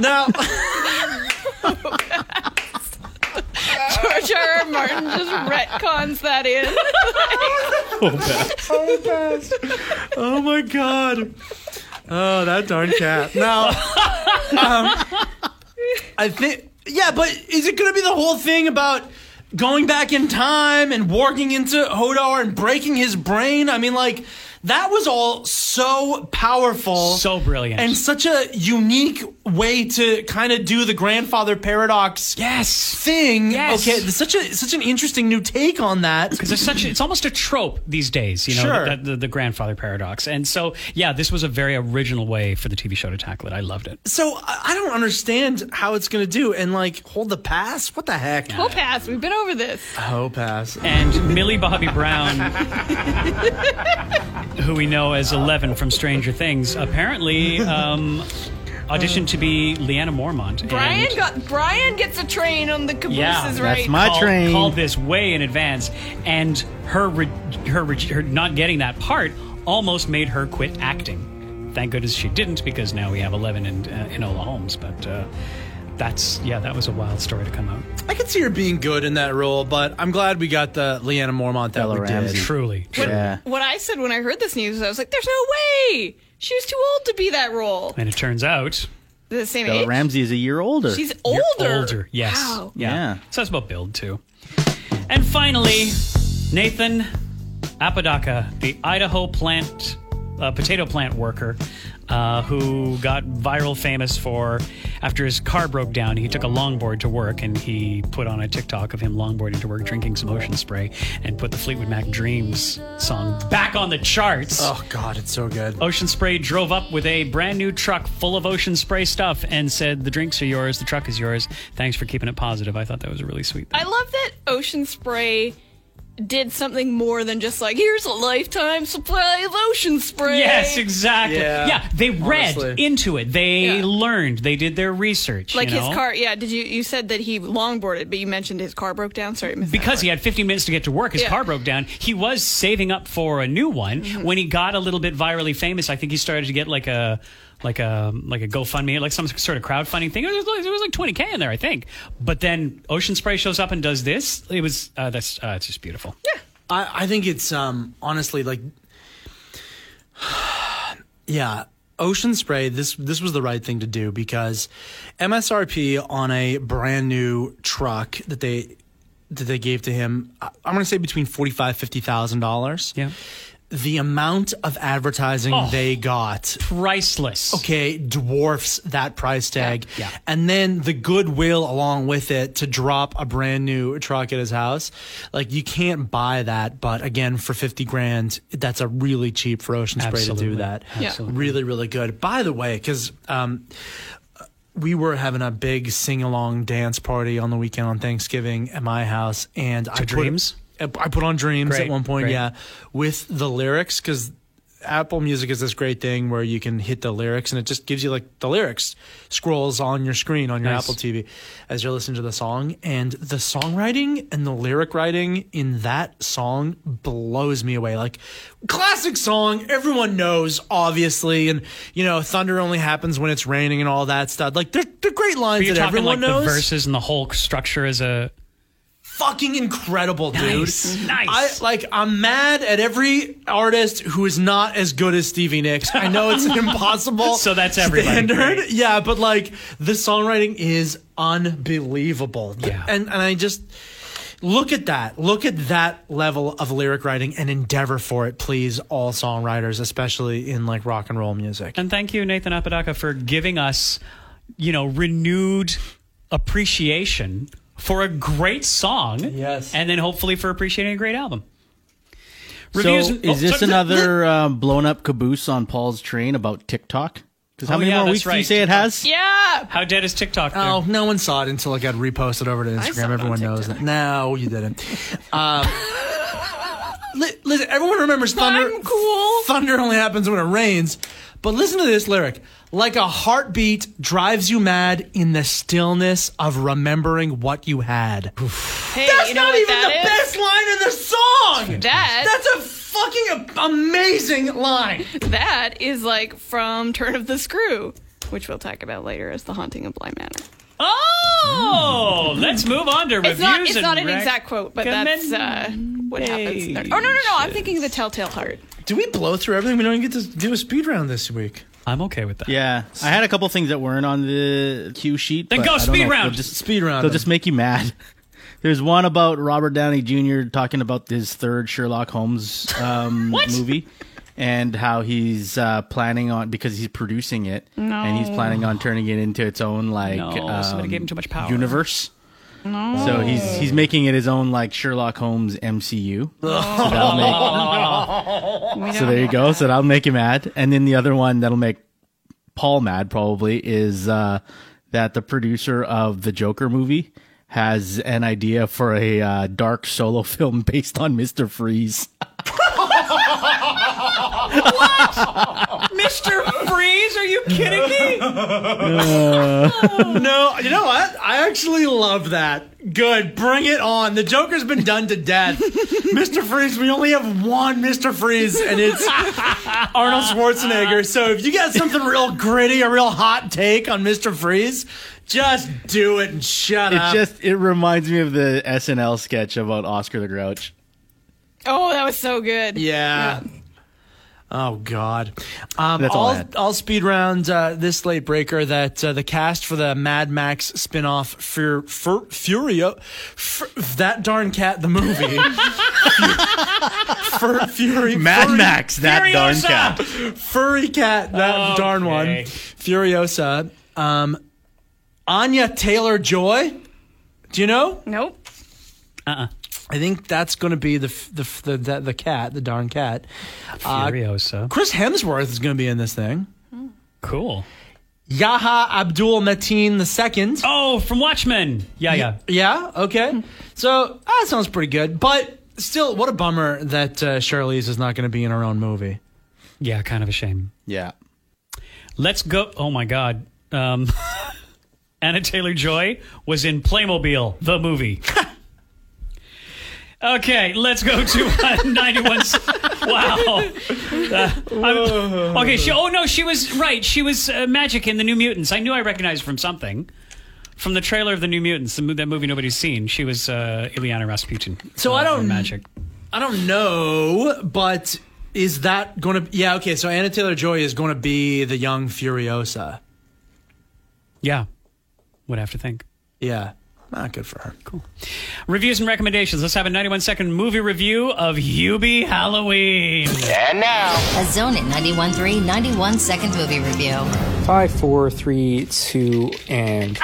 Now, George R. R. Martin just retcons that in. home pass. Oh my god. Oh, that darn cat. Now, um, I think, yeah, but is it going to be the whole thing about going back in time and walking into Hodor and breaking his brain? I mean, like, that was all so powerful. So brilliant. And such a unique way to kind of do the grandfather paradox Yes. thing. Yes. Okay, such a such an interesting new take on that. Because it's such, it's almost a trope these days, you know, Sure. the, the, the grandfather paradox. And so, yeah, this was a very original way for the TV show to tackle it. I loved it. So I I don't understand how it's gonna do and like hold the pass. What the heck? Whole pass. We've been over this. Oh, pass. And Millie Bobby Brown, who we know as Eleven from Stranger Things, apparently um, auditioned to be Lyanna Mormont. Brian and got Brian gets a train on the cabooses, Yeah, that's right? my- called, train. called this way in advance, and her, re- her re- her not getting that part almost made her quit acting. Thank goodness she didn't, because now we have Eleven and uh, Enola Holmes. But uh, that's yeah, that was a wild story to come out. I could see her being good in that role, but I'm glad we got the Lyanna Mormont that Bella we Ramsey. did. Truly, Yeah. What I said when I heard this news, I was like, "There's no way she was too old to be that role." and it turns out The same Bella age. Ramsey is a year older. She's you're older. older. Yes. Wow. Yeah. Yeah. So that's about build too. And finally, Nathan Apodaca, the Idaho plant uh, potato plant worker. Uh, who got viral famous for after his car broke down he took a longboard to work and he put on a tiktok of him longboarding to work drinking some ocean spray and put the fleetwood mac dreams song back on the charts Oh God, it's so good. Ocean Spray drove up with a brand new truck full of Ocean Spray stuff and said, The drinks are yours, the truck is yours. Thanks for keeping it positive. I thought that was a really sweet thing. I love that Ocean Spray did something more than just like, here's a lifetime supply of ocean spray. Yes, exactly. Yeah, Yeah, they read honestly. into it. They Yeah. learned. They did their research. Like you his car, yeah. Did you you said that he longboarded, but you mentioned his car broke down. Sorry, I missed because part. he had 15 minutes to get to work, his Yeah. car broke down. He was saving up for a new one. Mm-hmm. When he got a little bit virally famous, I think he started to get like a like a like a GoFundMe, like some sort of crowdfunding thing. It was, like- it was like 20k in there, I think. But then Ocean Spray shows up and does this. It was uh, that's uh, it's just beautiful. Yeah. I, I think it's um honestly like yeah ocean spray this this was the right thing to do because msrp on a brand new truck that they that they gave to him I- i'm going to say between 45 50000 dollars Yeah. The amount of advertising Oh. they got Priceless. okay dwarfs that price tag Yeah. and then the goodwill along with it to drop a brand new truck at his house like you can't buy that but again for 50 grand that's a really cheap for ocean spray to do that Absolutely. really really good by the way because um we were having a big sing-along dance party on the weekend on Thanksgiving at my house, and I put- Dreams? I put on Dreams Great, at one point, great. yeah, with the lyrics because Apple Music is this great thing where you can hit the lyrics and it just gives you like the lyrics scrolls on your screen on your Nice. Apple TV as you're listening to the song. And the songwriting and the lyric writing in that song blows me away. Like classic song, everyone knows, obviously, and you know, thunder only happens when it's raining and all that stuff. Like they're, they're great lines But you're that talking everyone like knows the verses and the whole structure as a fucking incredible, dude. Nice, nice. I like I'm mad at every artist who is not as good as Stevie Nicks. I know it's an impossible So that's everybody, standard. great. Yeah, but like the songwriting is unbelievable. Yeah. And and I just look at that. Look at that level of lyric writing and endeavor for it, please, all songwriters, especially in like rock and roll music. And thank you, Nathan Apodaca, for giving us, you know, renewed appreciation for a great song. Yes. And then hopefully for appreciating a great album. So is oh, this so- another um, blown up caboose on Paul's train about TikTok? Because how Oh, many yeah, more that's weeks do you say it has? yeah. How dead is TikTok? there? Oh, no one saw it until it got reposted over to Instagram. Everyone knows TikTok. that. No, you didn't. Um, li- listen, everyone remembers thunder. I'm cool. Thunder only happens when it rains. But listen to this lyric. Like a heartbeat drives you mad in the stillness of remembering what you had. Hey, That's you know not what even that the is? best line in the song. That That's a fucking amazing line. that is like from Turn of the Screw, which we'll talk about later as the haunting of Bly Manor. Oh, let's move on to reviews. It's not. It's and not an rec- exact quote, but that's uh, what happens. there. Oh no, no, no! I'm thinking of the Telltale Heart. Do we blow through everything? We don't even get to do a speed round this week. I'm okay with that. Yeah, I had a couple things that weren't on the cue sheet. Then but go I don't speed know if round. They'll just, Speed round. they'll them. just make you mad. There's one about Robert Downey Jr. talking about his third Sherlock Holmes um, movie and how he's uh, planning on because he's producing it and he's planning on turning it into its own like No, somebody um, gave him too much power. universe. No. So he's he's making it his own like Sherlock Holmes MCU. So, that'll make, so there you go. So that'll make you mad. And then the other one that'll make Paul mad probably is uh, that the producer of the Joker movie has an idea for a uh, dark solo film based on Mister Freeze. Mr. Freeze, are you kidding me? No, you know what? I actually love that. Good, bring it on. The Joker's been done to death. Mr. Freeze, we only have one Mr. Freeze, and it's Arnold Schwarzenegger. So if you got something real gritty, a real hot take on Mr. Freeze, just do it and shut It up. just it reminds me of the SNL sketch about Oscar the Grouch. Oh, that was so good. Yeah. Oh God! Um, That's all I I'll. I'll speed round uh, this late breaker that uh, the cast for the Mad Max spin-off Fur, Fur, Furio, Fur, that darn cat the movie, Fur, Fury, Mad Furry- Max, that darn cat. furry cat that darn one, Furiosa, um, Anya Taylor Joy. Do you know? Nope. I think that's going to be the the the, the the cat, the darn cat. Uh, Furiosa. Chris Hemsworth is going to be in this thing. Cool. Yahya Abdul Mateen II. Oh, from Watchmen. Yeah, yeah. Yeah, okay. So that sounds pretty good. But still, what a bummer that uh, Charlize is not going to be in her own movie. Yeah, kind of a shame. Yeah. Let's go. Oh my God. Um, Anya Taylor Joy was in Playmobil, the movie. okay, let's go to uh, 91. wow. Uh, okay, she, oh no, she was right. She was uh, Magik in The New Mutants. I knew I recognized her from something. From the trailer of The New Mutants, the, that movie nobody's seen. She was uh, Illyana Rasputin. So uh, I don't- in Magik. I don't know, but is that going to? Yeah, okay. So Anya Taylor Joy is going to be the young Furiosa. Yeah. Would have to think. Yeah, not good for her. Cool. Reviews and recommendations. Let's have a 91 second movie review of Hubie Halloween. And now, A Zone at 91.3 91 second movie review. Five, four, three, two, and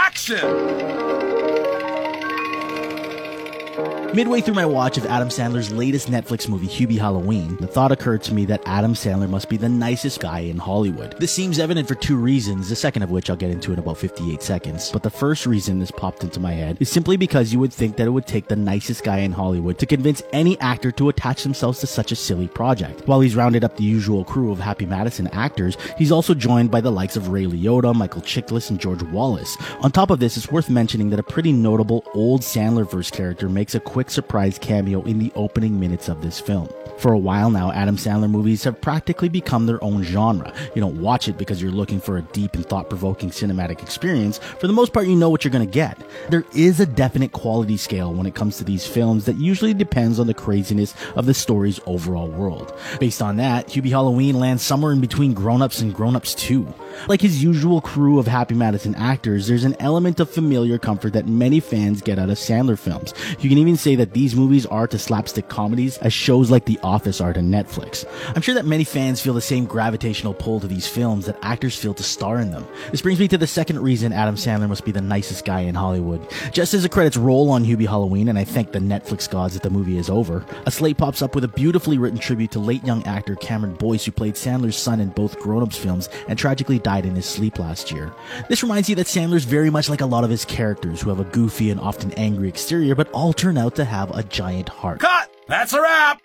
Midway through my watch of Adam Sandler's latest Netflix movie, Hubie Halloween, the thought occurred to me that Adam Sandler must be the nicest guy in Hollywood. This seems evident for two reasons, the second of which I'll get into in about 58 seconds. But the first reason this popped into my head is simply because you would think that it would take the nicest guy in Hollywood to convince any actor to attach themselves to such a silly project. While he's rounded up the usual crew of Happy Madison actors, he's also joined by the likes of Ray Liotta, Michael Chiklis, and George Wallace. On top of this, it's worth mentioning that a pretty notable old Sandler-verse character makes a quick surprise cameo in the opening minutes of this film. For a while now, Adam Sandler movies have practically become their own genre. You don't watch it because you're looking for a deep and thought-provoking cinematic experience. For the most part, you know what you're gonna get. There is a definite quality scale when it comes to these films that usually depends on the craziness of the story's overall world. Based on that, Hubie Halloween lands somewhere in between Grown Ups and Grown Ups 2. Like his usual crew of Happy Madison actors, there's an element of familiar comfort that many fans get out of Sandler films. You can even say that these movies are to slapstick comedies as shows like The Office are to Netflix. I'm sure that many fans feel the same gravitational pull to these films that actors feel to star in them. This brings me to the second reason Adam Sandler must be the nicest guy in Hollywood. Just as the credits roll on Hubie Halloween, and I thank the Netflix gods that the movie is over, a slate pops up with a beautifully written tribute to late young actor Cameron Boyce, who played Sandler's son in both Grown Ups films and tragically died in his sleep last year. This reminds you that Sandler's very much like a lot of his characters, who have a goofy and often angry exterior, but all turn out to have a giant heart. cut. That's a wrap.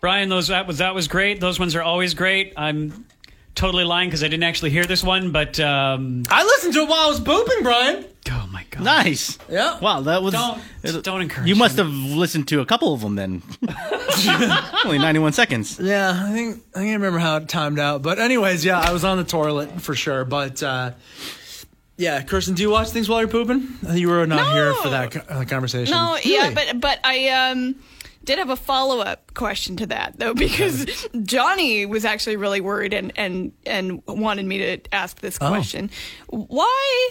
Brian, those that was that was great. Those ones are always great. I'm totally lying because I didn't actually hear this one, but um, I listened to it while I was booping, Brian. oh my god! Nice. Yeah. Wow, that was. Don't it- don't encourage. You must him. have listened to a couple of them then. Only 91 seconds. Yeah, I think I can't remember how it timed out, but anyways, yeah, I was on the toilet for sure. But uh, yeah, Kirsten, do you watch things while you're pooping? You were not here for that uh, conversation. No, yeah, but but I um did have a follow up question to that though because Johnny was actually really worried and and and wanted me to ask this Oh. question. Why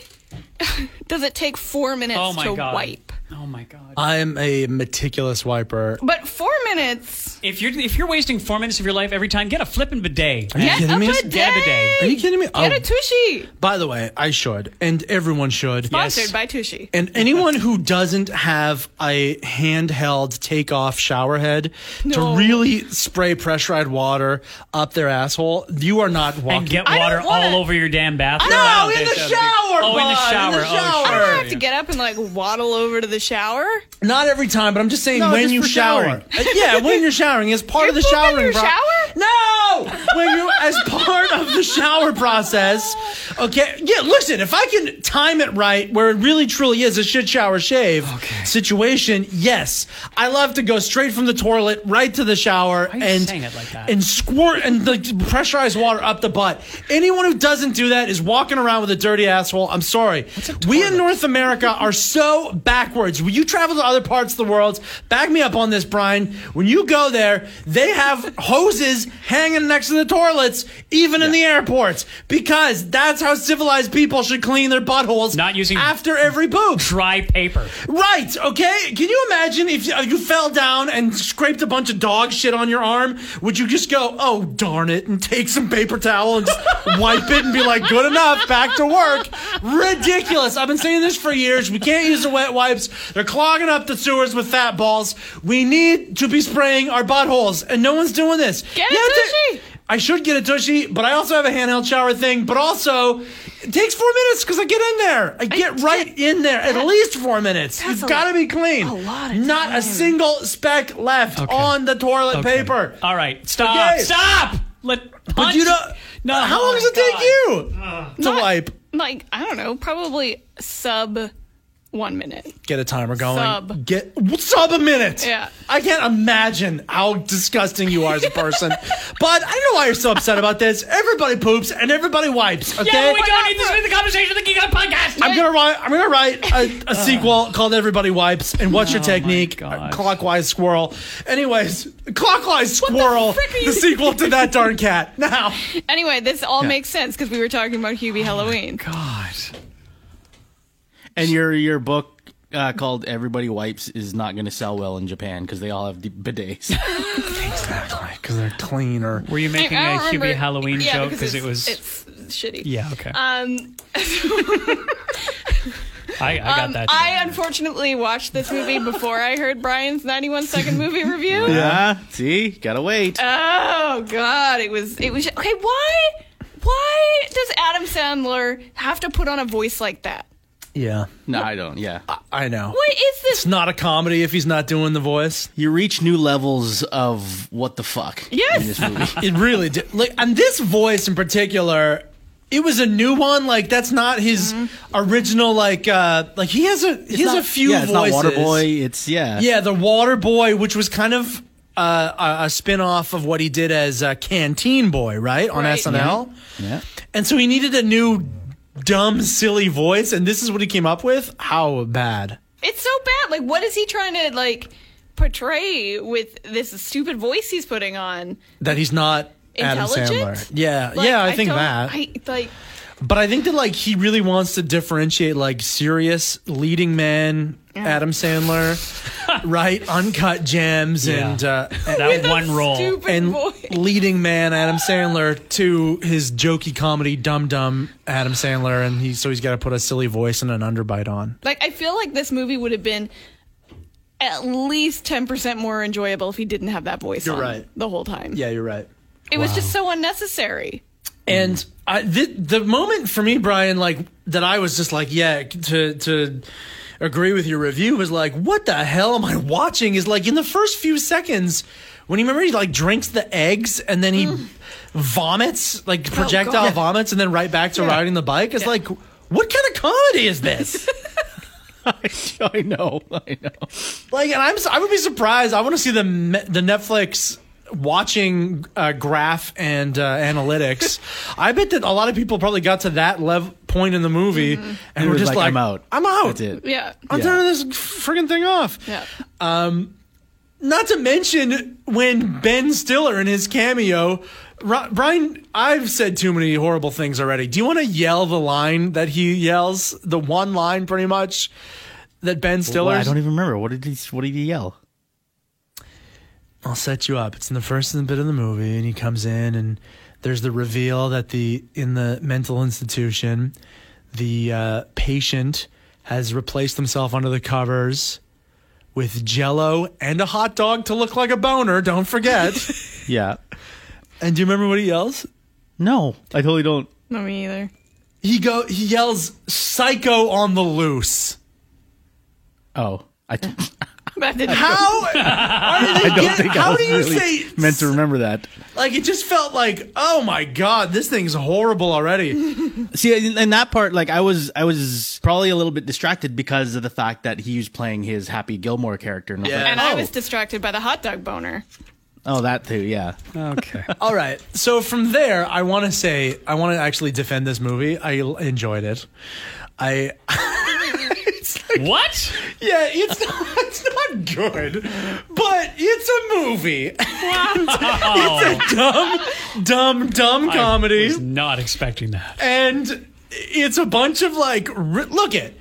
does it take four minutes Oh my to god! wipe? Oh my god! I'm a meticulous wiper. But four minutes. If you're if you're wasting four minutes of your life every time, get a flipping bidet. Are you Get kidding a me? bidet. Get a bidet. Are you kidding me? Get Oh, a tushy. by the way, I should, and everyone should. Sponsored by Tushy. And anyone who doesn't have a handheld take-off shower head No. to really spray pressurized water up their asshole, you are not walking. And get water wanna- all over your damn bathroom. No, I don't in the shower, Oh, in the shower. Oh, sure. I don't have to get up and like waddle over to the shower. Not every time, but I'm just saying No, when just you shower. Uh, yeah, when you're showering. showering as part You of the poop in showering. your pro- shower? No, when you as part of the shower process. Okay, yeah. Listen, if I can time it right, where it really truly is a shit shower shave situation, yes, I love to go straight from the toilet right to the shower are you and saying it like that? and squirt and like pressurized water up the butt. Anyone who doesn't do that is walking around with a dirty asshole. I'm sorry. We in North America are so backwards. When you travel to other parts of the world, back me up on this, Brian. When you go there, they have hoses hanging next to the toilets, even in the airports, because that's how civilized people should clean their buttholes. Not using- after every poop. Dry paper. Right, okay? Can you imagine if you, uh, you fell down and scraped a bunch of dog shit on your arm? Would you just go, oh, darn it, and take some paper towel and just wipe it and be like, good enough, back to work? Ridiculous. I've been saying this for years. We can't use the wet wipes. They're clogging up the sewers with fat balls. We need to be spraying our buttholes, and no one's doing this. Get a You to- tushy. I should get a tushy, but I also have a handheld shower thing. But also, it takes four minutes because I get in there. I get right in there. At least four minutes. That's You've got to be clean. a lot of Not time. a single speck left on the toilet Okay. paper. All right, stop. Okay. Stop. Let. But you know, No. how long does it take you uh, to Not- wipe? Like I don't know, probably sub one minute. Get a timer going. Sub. Get sub a minute. Yeah. I can't imagine how disgusting you are as a person. but I don't know why you're so upset about this. Everybody poops and everybody wipes. Okay. Yeah, we don't need this to be the conversation of the Geek Out podcast. I'm gonna write. I'm gonna write a, a uh. sequel called "Everybody Wipes." And what's your Oh technique? Clockwise squirrel. Anyways, clockwise squirrel. frick are The, sequel to that darn cat. Now, Anyway, this all makes sense because we were talking about Hubie oh Halloween. God. And your your book uh, called "Everybody Wipes" is not going to sell well in Japan because they all have the bidets. exactly because they're cleaner. Were you making a don't Hubie Halloween yeah, joke because it was? it's shitty. yeah. Okay. Um, I, I got um, that. I unfortunately watched this movie before I heard Brian's 91 second movie review. yeah, see, gotta wait. Oh God, it was it was okay. Why why does Adam Sandler have to put on a voice like that? Yeah, no, I don't. Yeah, I know. What is this? It's not a comedy if he's not doing the voice. you reach new levels of what the fuck. Yes. in this movie. It really did. Like, and this voice in particular, it was a new one. Like, that's not his original. Like, uh, like he has a he has a few yeah, it's voices. not Waterboy. It's yeah, Yeah, the Water Boy, which was kind of uh, a, a spin off of what he did as uh, Canteen Boy, right on Right. SNL. yeah. And so he needed a new dumb, silly voice, and this is what he came up with. How bad? It's so bad. Like, what is he trying to like portray with this stupid voice he's putting on? That he's not Adam Intelligent? Sandler. Yeah, Like, yeah, I, think don't- that. I like. But I think that like he really wants to differentiate like serious leading man Adam Sandler, right? Uncut gems Yeah. and uh, that one role. And voice. leading man Adam Sandler to his jokey comedy dum dum Adam Sandler, and he so he's got to put a silly voice and an underbite on. Like, I feel like this movie would have been at least ten percent more enjoyable if he didn't have that voice You're on right. the whole time. Yeah, you're right. It was just so unnecessary. And I, the, the moment for me, Brian, like that, I was just like, yeah, to to agree with your review was like, what the hell am I watching? Is like in the first few seconds when you remember he like drinks the eggs and then he mm. vomits, like oh, projectile God. vomits, and then right back to riding the bike. It's like, what kind of comedy is this? I know, I know. like, and I'm I would be surprised. I want to see the the Netflix watching uh, graph and uh, analytics. I bet that a lot of people probably got to that level point in the movie and It were just like, like, I'm out. I'm out. That's it. Yeah. I'm Yeah. turning this friggin' thing off. Yeah. Not to mention when Ben Stiller in his cameo. Ri- Brian, I've said too many horrible things already. Do you want to yell the line that he yells? The one line, pretty much, that Ben Stiller. Well, I don't even remember. What did he? What did he yell? I'll set you up. It's in the first bit of the movie, and he comes in, and there's the reveal that the in the mental institution, the uh, patient has replaced himself under the covers with Jello and a hot dog to look like a boner. Don't forget. Yeah. and do you remember what he yells? No, I totally don't. No, me either. He go. He yells "Psycho on the loose." Oh, I. Beth didn't- How? I don't think how I was do you really say meant to remember that. Like it just felt like, oh my god, this thing's horrible already. See, in, in that part, like I was, I was probably a little bit distracted because of the fact that he was playing his Happy Gilmore character. And I was Yeah. like, and I oh. was distracted by the hot dog boner. oh, that too, yeah. Okay. All right. So from there, I want to say, I want to actually defend this movie. I enjoyed it. I what? yeah, it's not, it's not good, but it's a movie. it's a dumb, dumb, dumb I comedy. was not expecting that. and it's a bunch of like look it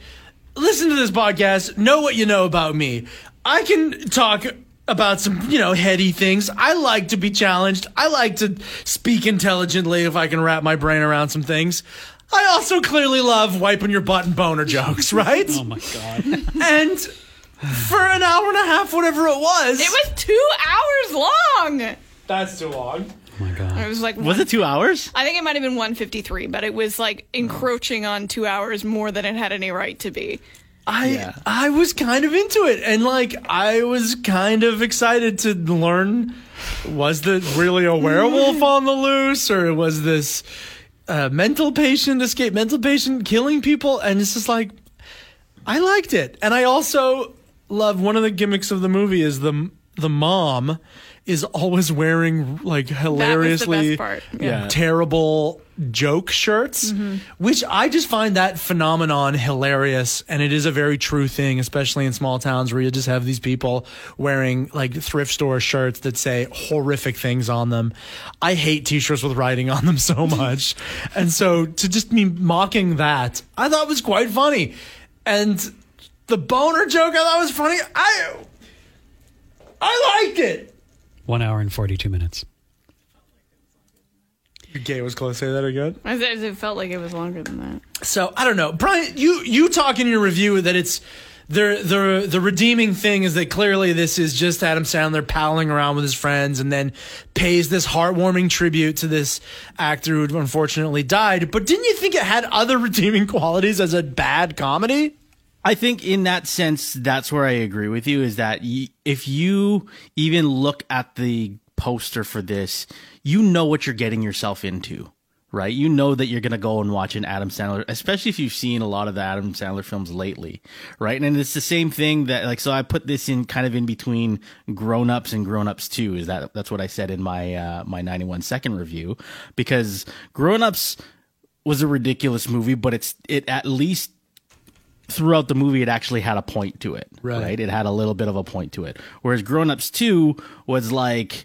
listen to this podcast know what you know about me i can talk about some you know heady things i like to be challenged i like to speak intelligently if i can wrap my brain around some things i also clearly love wiping your butt and boner jokes right Oh my god. and for an hour and a half whatever it was It was two hours long. that's too long Oh my It god. was like Was it two hours? I think it might have been 153, but it was like encroaching on two hours more than it had any right to be. I Yeah. I was kind of into it, and like I was kind of excited to learn was the really a werewolf on the loose, or was this uh, mental patient escape mental patient killing people? And it's just like I liked it, and I also love one of the gimmicks of the movie is the the mom is always wearing like hilariously part. Yeah. terrible joke shirts, which I just find that phenomenon hilarious. And it is a very true thing, especially in small towns where you just have these people wearing like thrift store shirts that say horrific things on them. I hate t shirts with writing on them so much. and so to just be mocking that, I thought was quite funny. And the boner joke I thought was funny. I. I liked it. One hour and 42 minutes. Gay was close. Say that again. I said It felt like it was longer than that. So I don't know, Brian. You you talk in your review that it's the the the redeeming thing is that clearly this is just Adam Sandler palling around with his friends and then pays this heartwarming tribute to this actor who unfortunately died. But didn't you think it had other redeeming qualities as a bad comedy? I think in that sense, that's where I agree with you. Is that y- if you even look at the poster for this, you know what you're getting yourself into, right? You know that you're going to go and watch an Adam Sandler, especially if you've seen a lot of the Adam Sandler films lately, right? And it's the same thing that, like, so I put this in kind of in between Grown Ups and Grown Ups too, Is that, that's what I said in my, uh, my 91 second review, because Grown Ups was a ridiculous movie, but it's, it at least throughout the movie it actually had a point to it Right. it had a little bit of a point to it. Whereas grown ups 2 was like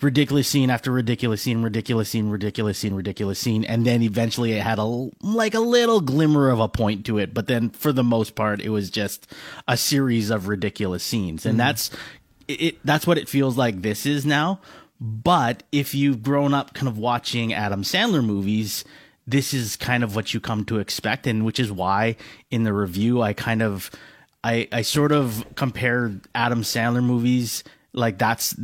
ridiculous scene after ridiculous scene ridiculous scene ridiculous scene ridiculous scene and then eventually it had a like a little glimmer of a point to it but then for the most part it was just a series of ridiculous scenes. And mm. that's it that's what it feels like this is now. But if you've grown up kind of watching Adam Sandler movies this is kind of what you come to expect and which is why in the review I kind of I I sort of compared Adam Sandler movies like that's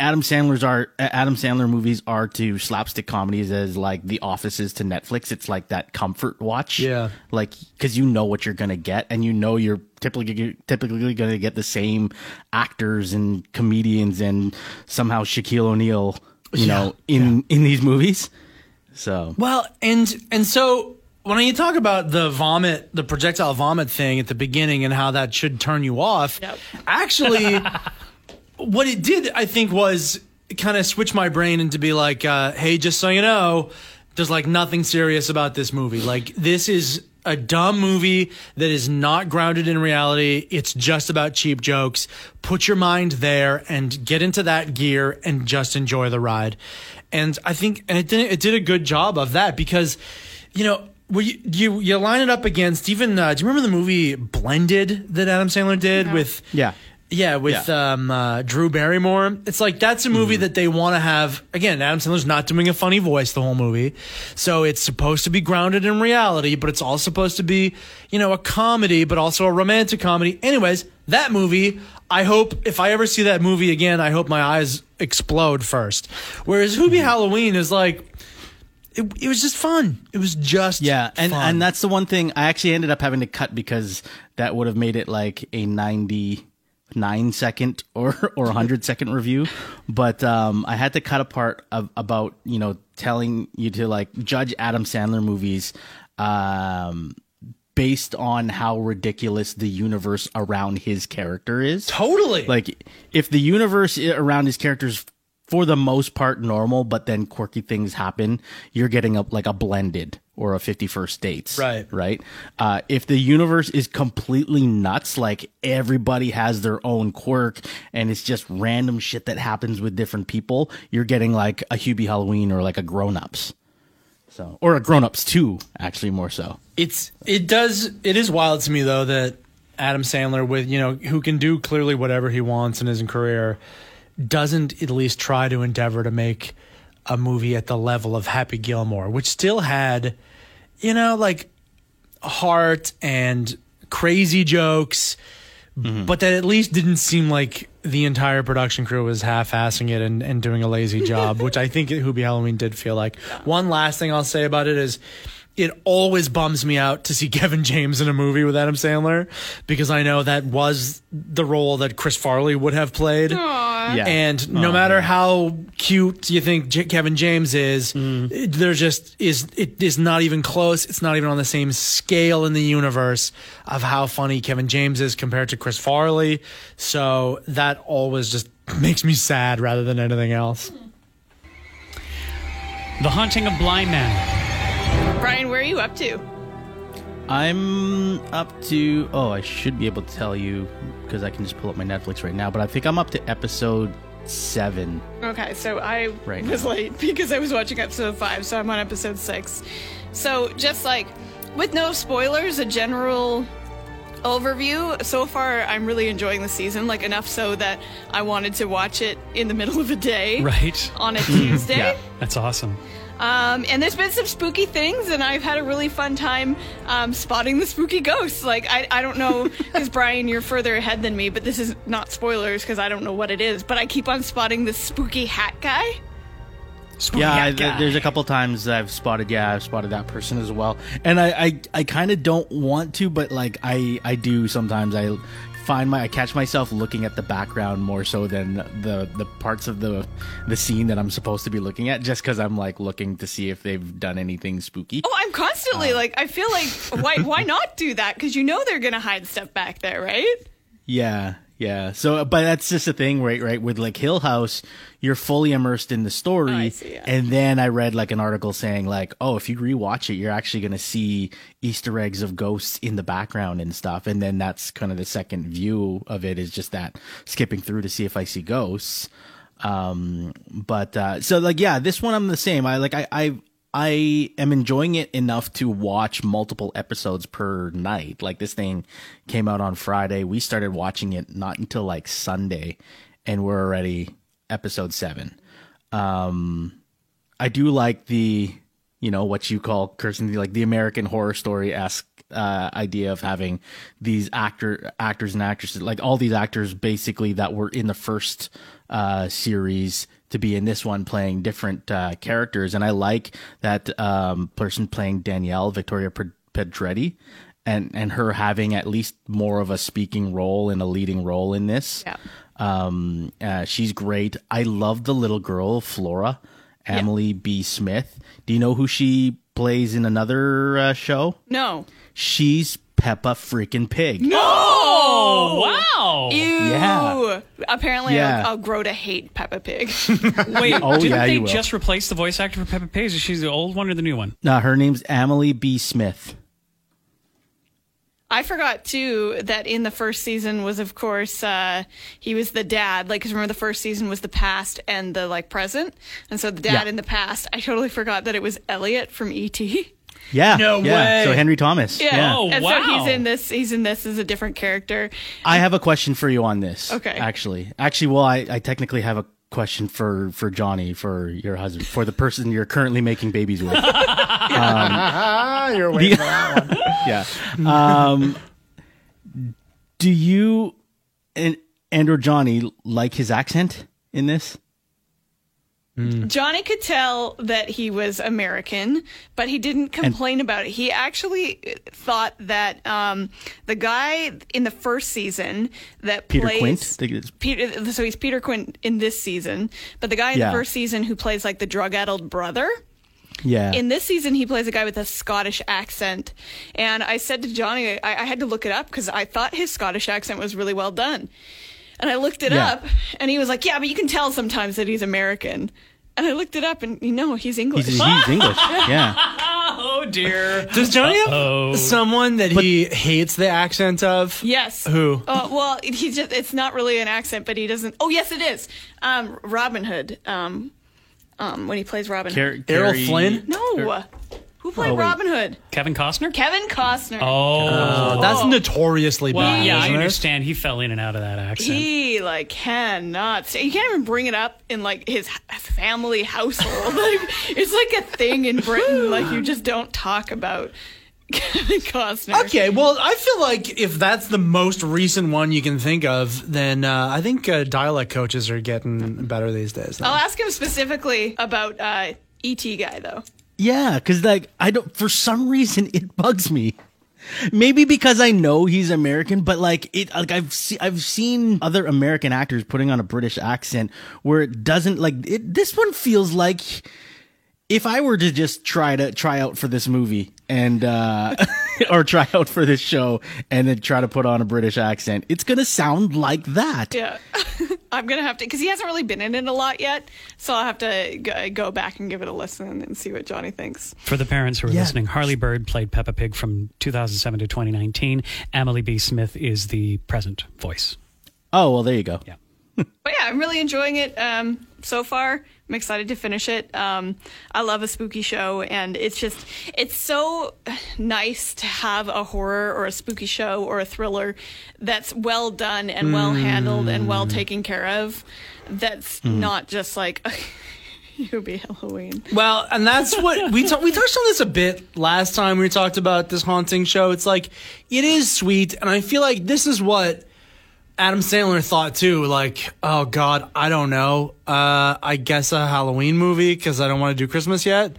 Adam Sandler's are Adam Sandler movies are to slapstick comedies as like The Office is to Netflix. It's like that comfort watch. Yeah. Like because you know what you're gonna get, and you know you're typically typically gonna get the same actors and comedians and somehow Shaquille O'Neal, you know, in in these movies. So Well, and and so when you talk about the vomit, the projectile vomit thing at the beginning and how that should turn you off, Yep. actually, what it did, I think, was kind of switch my brain into be like, uh, hey, just so you know, there's like nothing serious about this movie. Like this is a dumb movie that is not grounded in reality. It's just about cheap jokes. Put your mind there and get into that gear and just enjoy the ride. And I think, and it did, it did a good job of that because, you know, well, you, you you line it up against even. Uh, do you remember the movie Blended that Adam Sandler did with? Yeah. Yeah, with um, uh, Drew Barrymore. It's like that's a movie that they want to have. Again, Adam Sandler's not doing a funny voice the whole movie, so it's supposed to be grounded in reality, but it's all supposed to be, you know, a comedy, but also a romantic comedy. Anyways, that movie. I hope if I ever see that movie again, I hope my eyes explode first. Whereas Hubie Halloween is like. It, it was just fun. It was just Yeah, and fun. and that's the one thing I actually ended up having to cut because that would have made it like a ninety nine second or or 100 second review but um i had to cut apart of, about you know telling you to like judge adam sandler movies um based on how ridiculous the universe around his character is Totally. like if the universe around his characters for the most part normal but then quirky things happen you're getting a like a blended or a 51st dates Right. right uh, if the universe is completely nuts like everybody has their own quirk and it's just random shit that happens with different people you're getting like a hubie halloween or like a grown-ups so. Or a grown-ups too actually more so. It's it does it is wild to me though that Adam Sandler with you know who can do clearly whatever he wants in his career doesn't at least try to endeavor to make a movie at the level of Happy Gilmore, which still had you know like heart and crazy jokes, mm-hmm. but that at least didn't seem like the entire production crew was half-assing it and, and doing a lazy job, which I think Hubie Halloween did feel like. One last thing I'll say about it is it always bums me out to see Kevin James in a movie with Adam Sandler because I know that was the role that Chris Farley would have played. yeah And oh, no matter how cute you think J- Kevin James is, it- there just is it is not even close. It's not even on the same scale in the universe of how funny Kevin James is compared to Chris Farley. So that always just makes me sad rather than anything else. The Haunting of Bly Manor. Brian, where are you up to? I'm up to. Oh, I should be able to tell you because I can just pull up my Netflix right now. But I think I'm up to episode seven. Okay, so I Right was now. late because I was watching episode five, so I'm on episode six. So just like with no spoilers, a general overview. So far, I'm really enjoying the season, like enough so that I wanted to watch it in the middle of the day Right. on a Tuesday. Yeah. That's awesome. Um, and there's been some spooky things, and I've had a really fun time um, spotting the spooky ghosts. Like, I, I don't know, because Brian, you're further ahead than me, but this is not spoilers because I don't know what it is. But I keep on spotting this spooky hat guy. yeah, I, That guy. there's a couple times I've spotted. Yeah, I've spotted that person as well. And I, I, I kind of don't want to, but like I, I do sometimes. I find my, I catch myself looking at the background more so than the the parts of the the scene that I'm supposed to be looking at, just because I'm like looking to see if they've done anything spooky. Oh, I'm constantly um, like, I feel like, why, why not do that? Because you know they're gonna hide stuff back there, right? Yeah, yeah. So, but that's just a thing, right? Right. With like Hill House, you're fully immersed in the story. Oh, see, yeah. And then I read like an article saying like, oh, if you rewatch it, you're actually going to see Easter eggs of ghosts in the background and stuff. And then that's kind of the second view of it is just that skipping through to see if I see ghosts. Um, but, uh, so like, yeah, this one I'm the same. I like, I, I, I am enjoying it enough to watch multiple episodes per night. Like this thing came out on Friday. We started watching it not until like Sunday and we're already episode 7. Um I do like the you know what you call Kirsten like the American horror story esque uh, idea of having these actor actors and actresses like all these actors basically that were in the first uh, series to be in this one playing different uh, characters and I like that um, person playing Danielle Victoria Pedretti and and her having at least more of a speaking role and a leading role in this Yeah. um, uh, she's great. I love the little girl, Flora, Amelie Bea Smith. Do you know who she plays in another uh, show? No. She's Peppa freaking Pig. Oh, wow. Ew. Yeah. Apparently, Yeah. I'll, I'll grow to hate Peppa Pig. Wait, Oh, didn't yeah, they just replace the voice actor for Peppa Pig? Is she the old one or the new one? No, her name's Amelie Bea Smith. I forgot too that in the first season was of course uh, he was the dad. Like, cause remember the first season was the past and the like present, and so the dad Yeah. in the past. I totally forgot that it was Elliot from ET. Yeah. No yeah. way. So Henry Thomas. Yeah. Oh, and so he's in this. He's in this as a different character. I have a question for you on this. Okay. Actually, actually, well, I, I technically have a question for for Johnny, for your husband, for the person you're currently making babies with. Ah, you're waiting for that one. yeah. Um, do you and and or Johnny like his accent in this? Mm. Johnny could tell that he was American, but he didn't complain about it. He actually uh, thought that um, the guy in the first season that Peter plays Quint? I think it's- Peter, uh, so he's Peter Quint in this season, but the guy in Yeah. the first season who plays like the drug-addled brother. Yeah. In this season, he plays a guy with a Scottish accent. And I said to Johnny, I, I had to look it up because I thought his Scottish accent was really well done. And I looked it Yeah. up, and he was like, Yeah, but you can tell sometimes that he's American. And I looked it up, and you know, he's English. he's, he's English. Yeah. Oh dear. Does Johnny have Uh-oh. someone that he hates the accent of? Yes. Who? Uh, well, he just, it's not really an accent, but he doesn't. Oh, yes, it is. Um, Robin Hood. Um, um, when he plays Robin Car- Hood. Errol Flynn? No. Who played Oh, wait. Robin Hood? Kevin Costner? Kevin Costner. Oh. Uh, that's notoriously well, bad. yeah, I isn't it? understand. He fell in and out of that accent. He like cannot. Stay. He can't even bring it up in like his h- family household. like it's like a thing in Britain. Like you just don't talk about Kevin Costner. Okay, well, I feel like if that's the most recent one you can think of, then uh, I think uh, dialect coaches are getting better these days. I'll ask him specifically about uh, ET guy though. Yeah, because like I don't for some reason it bugs me. Maybe because I know he's American, but like it like I've se- I've seen other American actors putting on a British accent where it doesn't like it. This one feels like if I were to just try to try out for this movie and uh or try out for this show and then try to put on a British accent, it's gonna sound like that. Yeah, I'm gonna have to because he hasn't really been in it a lot yet. So I'll have to go, go back and give it a listen and see what Johnny thinks. For the parents who are Yeah. listening, Harley Bird played Peppa Pig from 2007 to 2019. Amelie Bea Smith is the present voice. Oh well, there you go. Yeah. But yeah, I'm really enjoying it um, so far. I'm excited to finish it. Um, I love a spooky show, and it's just it's so nice to have a horror or a spooky show or a thriller that's well done and well handled and well taken care of. That's not just like Hubie Halloween. Well, and that's what we ta- we touched on this a bit last time we talked about this haunting show. It's like it is sweet, and I feel like this is what Adam Sandler thought too. Like, oh God, I don't know. Uh, I guess a Halloween movie because I don't want to do Christmas yet.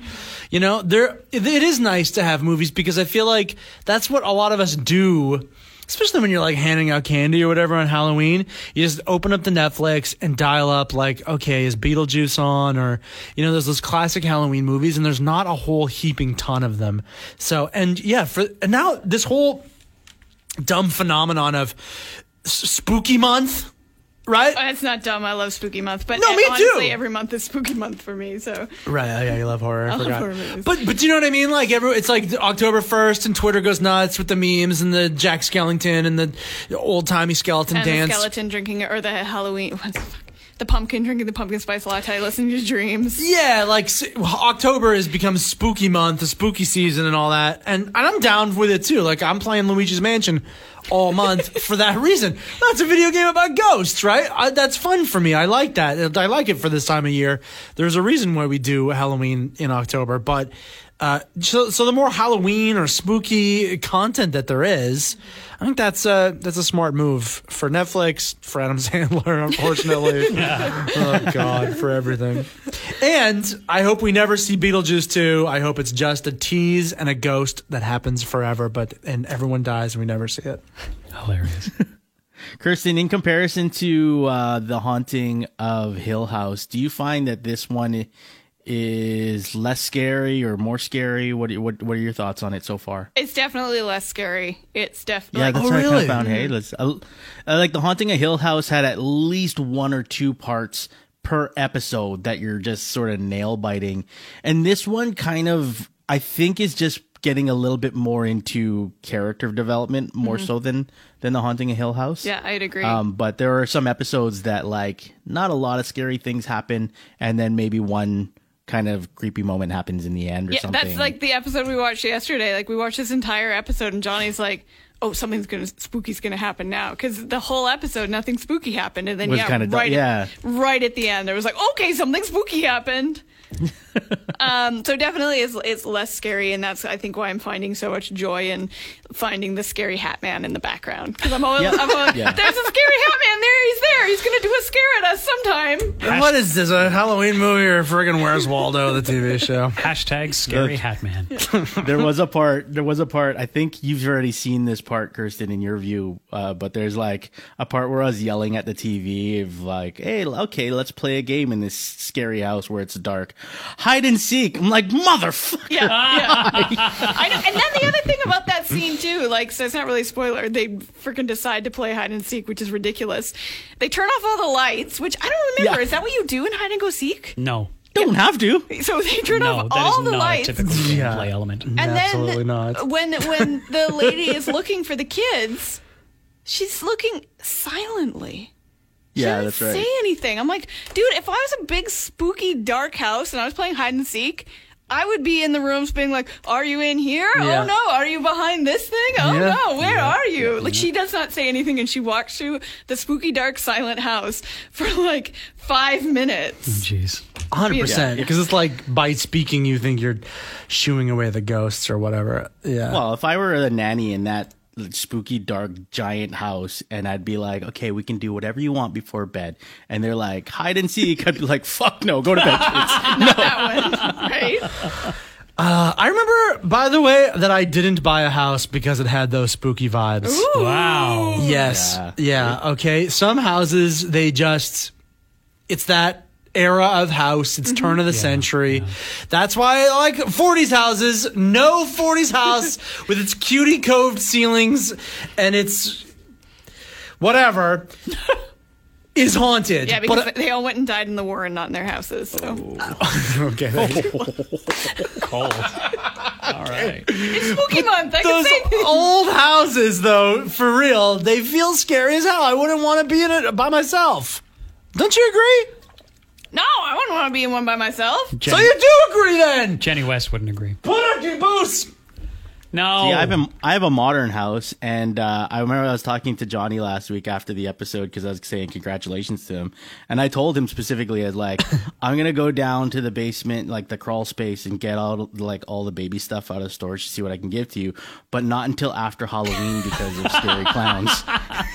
You know, there it is nice to have movies because I feel like that's what a lot of us do. Especially when you're like handing out candy or whatever on Halloween, you just open up the Netflix and dial up like, okay, is Beetlejuice on? Or, you know, there's those classic Halloween movies and there's not a whole heaping ton of them. So, and yeah, for, and now this whole dumb phenomenon of spooky month, right? Oh, It's not dumb. I love spooky month, but No, me honestly, too. every month is spooky month for me. So Right, yeah, you love horror. I, I love horror movies. But but do you know what I mean? Like every it's like October first and Twitter goes nuts with the memes and the Jack Skellington and the old timey skeleton and dance. the skeleton drinking or the Halloween. What's the, fuck? the pumpkin drinking the pumpkin spice latte, listening to dreams. Yeah, like October has become spooky month, the spooky season, and all that. And, and I'm down with it too. Like I'm playing Luigi's Mansion all month for that reason. That's a video game about ghosts, right? I, that's fun for me. I like that. I like it for this time of year. There's a reason why we do Halloween in October, but. Uh, so, so the more Halloween or spooky content that there is, I think that's a that's a smart move for Netflix, for Adam Sandler, unfortunately. yeah. oh God, for everything. And I hope we never see Beetlejuice 2. I hope it's just a tease and a ghost that happens forever, but and everyone dies and we never see it. Hilarious. Kirsten, in comparison to uh, the haunting of Hill House, do you find that this one is less scary or more scary? What are, what what are your thoughts on it so far? It's definitely less scary. It's definitely Yeah, that's Oh, what I kind really? of found. Hey, let's uh, uh, like the haunting of Hill House had at least one or two parts per episode that you're just sort of nail biting, and this one kind of I think is just getting a little bit more into character development more so than than the haunting of Hill House. yeah, I'd agree. Um, but there are some episodes that like not a lot of scary things happen, and then maybe one kind of creepy moment happens in the end or yeah, something. that's like the episode we watched yesterday. Like we watched this entire episode, and Johnny's like. Oh, something's gonna spooky's gonna happen now because the whole episode nothing spooky happened, and then Was yeah, right, yeah. right at the end there was like, okay, something spooky happened. um, so definitely it's, it's less scary, and that's I think why I'm finding so much joy in finding the scary hat man in the background because I'm always, Yeah. I'm always Yeah. there's a scary hat man there. He's there. He's gonna do a scare at us sometime. What is this? A Halloween movie or friggin' Where's Waldo, the TV show? Hashtag scary Look. hat man. there was a part. There was a part. I think you've already seen this part, Kirsten, in your view. Uh, but there's like a part where I was yelling at the TV of like, "Hey, okay, let's play a game in this scary house where it's dark, hide and seek." I'm like, "Motherfucker!" Yeah, yeah. I know. And then the other thing about that scene too, like, so it's not really a spoiler. They freaking decide to play hide and seek, which is ridiculous. They turn off all the lights, which I don't remember. Yeah. Is that what you do in hide and go seek? No. Don't have to. So they turn No, off that all is the not lights. a typical gameplay element. and Absolutely then not. when when the lady is looking for the kids, she's looking silently. She Yeah, doesn't that's right. Say anything? I'm like, dude. If I was a big spooky dark house and I was playing hide and seek, I would be in the rooms being like, "Are you in here? Oh, yeah. Oh no, are you behind this thing? Oh Yeah. no, where are you?" Like she does not say anything, and she walks through the spooky dark silent house for like five minutes. Oh, jeez. 100%. Because it's like by speaking, you think you're shooing away the ghosts or whatever. Yeah. Well, if I were a nanny in that spooky, dark, giant house, and I'd be like, "Okay, we can do whatever you want before bed," and they're like, "Hide and seek," I'd be like, "Fuck no, go to bed." kids." That one, right? Uh, I remember, by the way, that I didn't buy a house because it had those spooky vibes. Wow. Yes. Yeah. Yeah. Okay. Some houses, they just, it's that era of house. It's turn of the century. That's why I like 40s houses. No 40s house with its cutie coved ceilings and its whatever is haunted. Yeah, because but, they all went and died in the war and not in their houses. So. Oh. okay. thank you. Cold. All right. Spooky month. I can Those say old houses, though, for real, they feel scary as hell. I wouldn't want to be in it by myself. Don't you agree? No, I wouldn't want to be in one by myself. So you do agree then? Jenny West wouldn't agree. Put on your boots. No. Yeah, I have a I have a modern house, and uh, I remember I was talking to Johnny last week after the episode because I was saying congratulations to him, and I told him specifically as like I'm gonna go down to the basement, like the crawl space, and get all like all the baby stuff out of storage to see what I can give to you, but not until after Halloween because of scary clowns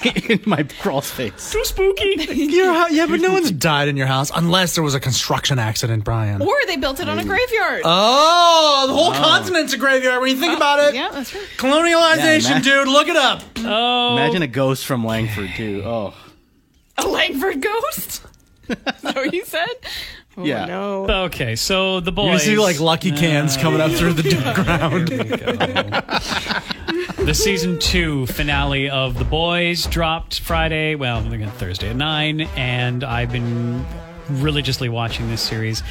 in my crawl space. Too spooky. Your hou- yeah, but no one's died in your house unless there was a construction accident, Brian. Or they built it on a graveyard. Oh, the whole continent's a graveyard when you think about it. Yeah, that's right. Colonialization, Yeah, man. dude, look it up. Oh. Imagine a ghost from Langford too. Oh, A Langford ghost? Is that what you said? Oh, Yeah. no. Okay, so the boys. You see like lucky cans coming up through the ground. the season two finale of The Boys dropped Friday. Well, I think Thursday at nine, and I've been religiously watching this series.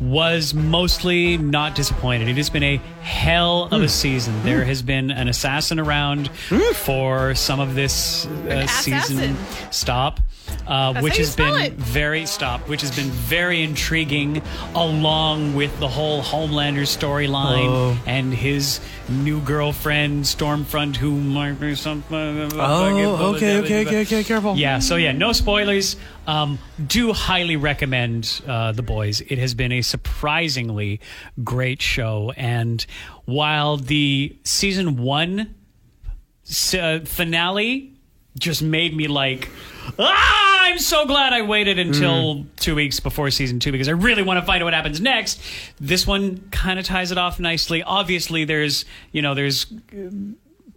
Was mostly not disappointed. It has been a hell of a hmm. season. There hmm. has been an assassin around hmm. for some of this uh, season. Stop. Uh, which has been it. very stop, which has been very intriguing, along with the whole Homelander storyline Oh. and his new girlfriend Stormfront, who might be something. Oh, okay, okay, okay, okay, careful. Yeah, so yeah, no spoilers. Um, do highly recommend uh, The Boys. It has been a surprisingly great show, and while the season one s- uh, finale just made me like, ah, I'm so glad I waited until two weeks before season two because I really want to find out what happens next. This one kind of ties it off nicely. Obviously, there's you know there's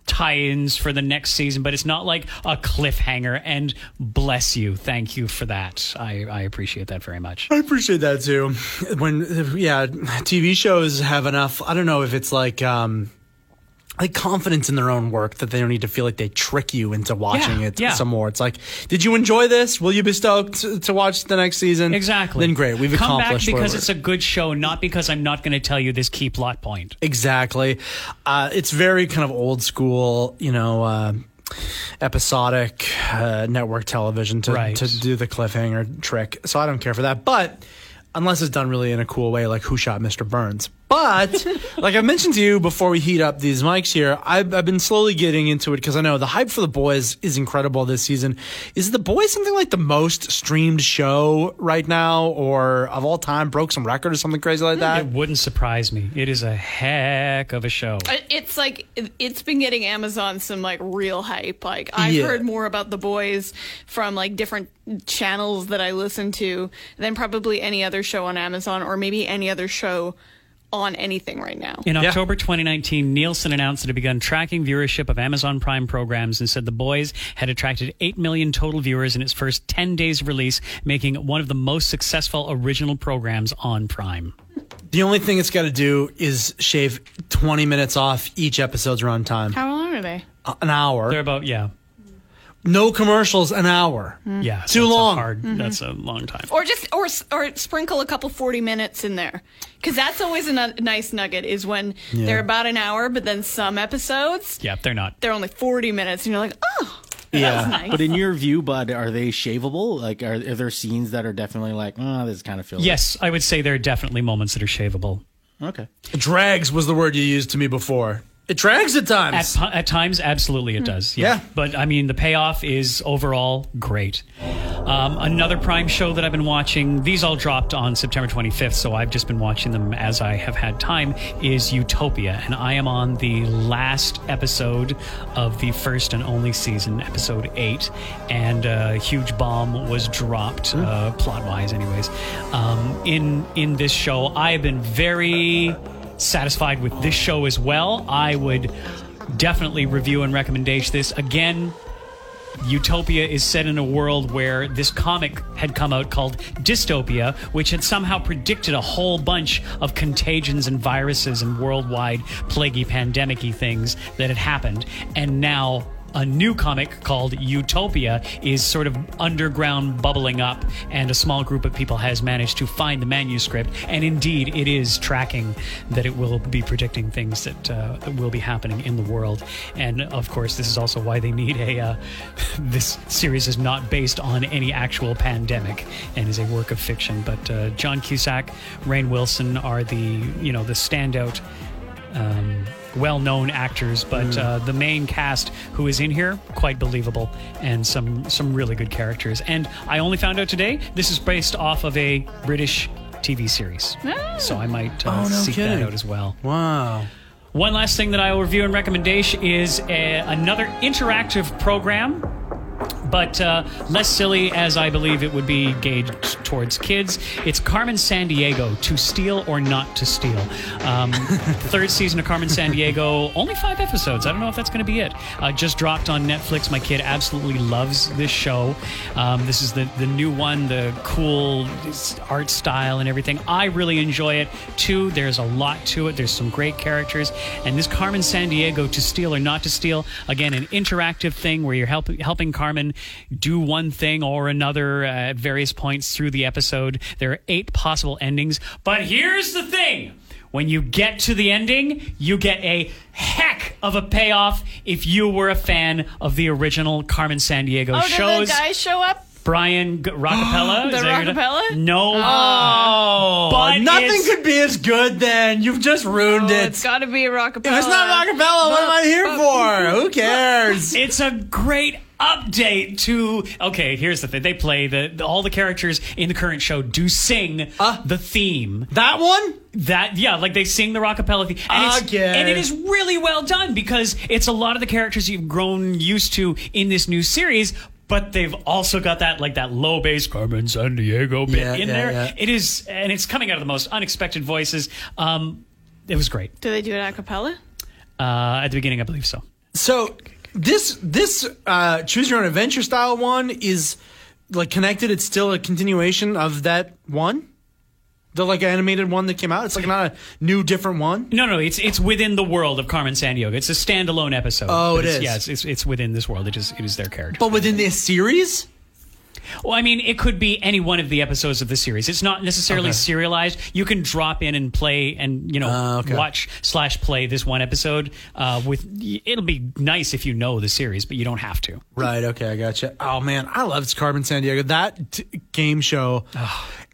tie-ins for the next season, but it's not like a cliffhanger. And bless you, thank you for that. I, I appreciate that very much. I appreciate that too. When yeah, TV shows have enough. I don't know if it's like um like confidence in their own work that they don't need to feel like they trick you into watching Yeah, it yeah. some more. It's like, did you enjoy this? Will you be stoked to, to watch the next season? Exactly. Then great, we've come back accomplished because it's a good show, not because I'm not going to tell you this key plot point. Exactly. Uh, it's very kind of old school, you know, uh, episodic uh, network television to, Right. to do the cliffhanger trick. So I don't care for that. But unless it's done really in a cool way, like Who Shot Mr. Burns. But like I mentioned to you before we heat up these mics here, I've, I've been slowly getting into it because I know the hype for the boys is incredible this season. Is the boys something like the most streamed show right now, or of all time? Broke some record or something crazy like that. It wouldn't surprise me. It is a heck of a show. Uh, it's like it- it's been getting Amazon some like real hype. Like I've Yeah. heard more about the boys from like different channels that I listen to than probably any other show on Amazon or maybe any other show on anything right now. In Yeah. October 2019, Nielsen announced that it had begun tracking viewership of Amazon Prime programs and said The Boys had attracted 8 million total viewers in its first 10 days of release, making it one of the most successful original programs on Prime. The only thing it's got to do is shave 20 minutes off each episode's runtime. How long are they? An hour. They're about, yeah. No commercials, an hour. Mm-hmm. Yeah. Too that's a long. hard, mm-hmm. That's a long time. Or just or or sprinkle a couple 40 minutes in there. Cuz that's always a nice nugget is when they're about an hour but then some episodes Yeah, they're not. they're only 40 minutes and you're like, "Oh, Yeah. nice." But in your view, Bud, are they shavable? Like, are, are there scenes that are definitely like, oh, this kind of feels. Yes, I would say there are definitely moments that are shavable. Okay. Drags was the word you used to me before. It drags at At, times. pu- at times, absolutely it does. Yeah. Yeah. But I mean, the payoff is overall great. Um, another Prime show that I've been watching, these all dropped on September 25th, so I've just been watching them as I have had time, is Utopia. And I am on the last episode of the first and only season, episode 8. And a huge bomb was dropped, uh, plot wise, anyways. Um, in, in this show, I have been very satisfied with this show as well. I would definitely review and recommendation this. Again, Utopia is set in a world where this comic had come out called Dystopia, which had somehow predicted a whole bunch of contagions and viruses and worldwide plaguey pandemic things that had happened. And now a new comic called Utopia is sort of underground bubbling up, and a small group of people has managed to find the manuscript. And indeed, it is tracking that it will be predicting things that, uh, will be happening in the world. And of course, this is also why they need a. Uh, this series is not based on any actual pandemic and is a work of fiction. But uh, John Cusack, Rainn Wilson are the you know the standout um, well-known actors, but uh, the main cast who is in here quite believable and some some really good characters. And I only found out today this is based off of a British TV series, so I might uh, Oh, no seek kidding. that out as well. Wow. One last thing that I will review and recommendation is a, another interactive program. But uh, less silly, as I believe it would be gauged towards kids. It's Carmen Sandiego, To Steal or Not to Steal. Um, third season of Carmen Sandiego, only five episodes. I don't know if that's going to be it. Uh, just dropped on Netflix. My kid absolutely loves this show. Um, this is the, the new one, the cool art style and everything. I really enjoy it too. There's a lot to it. There's some great characters. And this Carmen Sandiego, To Steal or Not to Steal, again, an interactive thing where you're help, helping Carmen do one thing or another uh, at various points through the episode. There are eight possible endings. But here's the thing. When you get to the ending, you get a heck of a payoff if you were a fan of the original Carmen Sandiego Oh, did shows. the guys show up? Brian G- Rockapella. The is Rockapella? No. Oh, But nothing could be as good then. You've just ruined Oh, it. it's got to be a Rockapella. if it's not Rockapella, what am I here for? Who cares? It's a great update to. Okay, here's the thing. They play the all the characters in the current show do sing Uh. the theme. that one? That yeah, like they sing the rockapella theme, and, it's, and it is really well done because it's a lot of the characters you've grown used to in this new series. But they've also got that like that low bass Carmen Sandiego bit Yeah, in yeah, there. yeah. It is, and it's coming out of the most unexpected voices. Um, it was great. Do they do it a cappella? Uh, at the beginning, I believe so. So this this uh, choose your own adventure style one is like connected. It's still a continuation of that one, the like animated one that came out. It's like not a new different one. No, no, it's it's within the world of Carmen Sandiego. It's a standalone episode. Oh, it it's, is. Yes, it's, it's within this world. It is it is their character. But within this series, Well, I mean, it could be any one of the episodes of the series. It's not necessarily Okay. serialized. You can drop in and play, and you know, Ah, okay. watch slash play this one episode. Uh, with it'll be nice if you know the series, but you don't have to. right? Okay, I gotcha. Oh man, I loved Carmen Sandiego. That t- game show,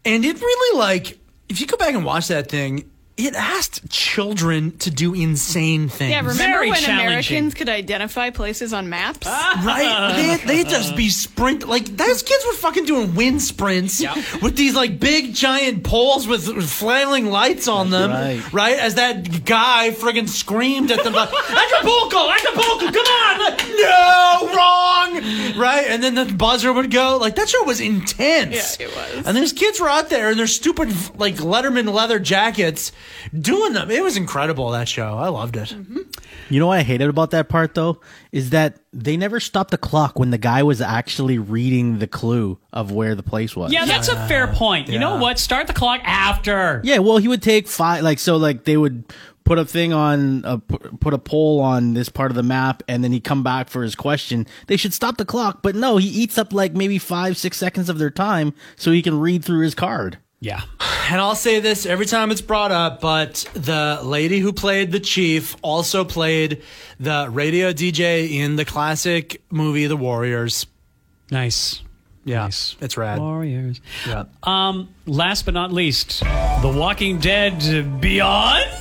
and it really like if you go back and watch that thing, it asked children to do insane things. Yeah, remember Very when. Americans could identify places on maps? Ah. Right? They they just be sprint like those kids were fucking doing wind sprints with these like big giant poles with flailing lights on them. right. As that guy friggin' screamed at them like Acapulco, Acapulco, come on! Like, no, wrong! Right? And then the buzzer would go. Like that show was intense. Yeah, it was. And these kids were out there in their stupid like Letterman leather jackets doing them. It was incredible that show. I loved it. Mm-hmm. You know what I hated about that part though is that they never stopped the clock when the guy was actually reading the clue of where the place was. Yeah, that's a fair point. You know what? Start the clock after. Yeah, well, he would take five, like so, like they would put a thing on, pu- put a poll on this part of the map, and then he'd come back for his question. They should stop the clock, but no, he eats up like maybe five, six seconds of their time so he can read through his card. Yeah. And I'll say this every time it's brought up, but the lady who played the chief also played the radio DJ in the classic movie The Warriors. Nice. Yeah, Nice. it's rad. Warriors. Yeah. Um, last but not least, The Walking Dead Beyond.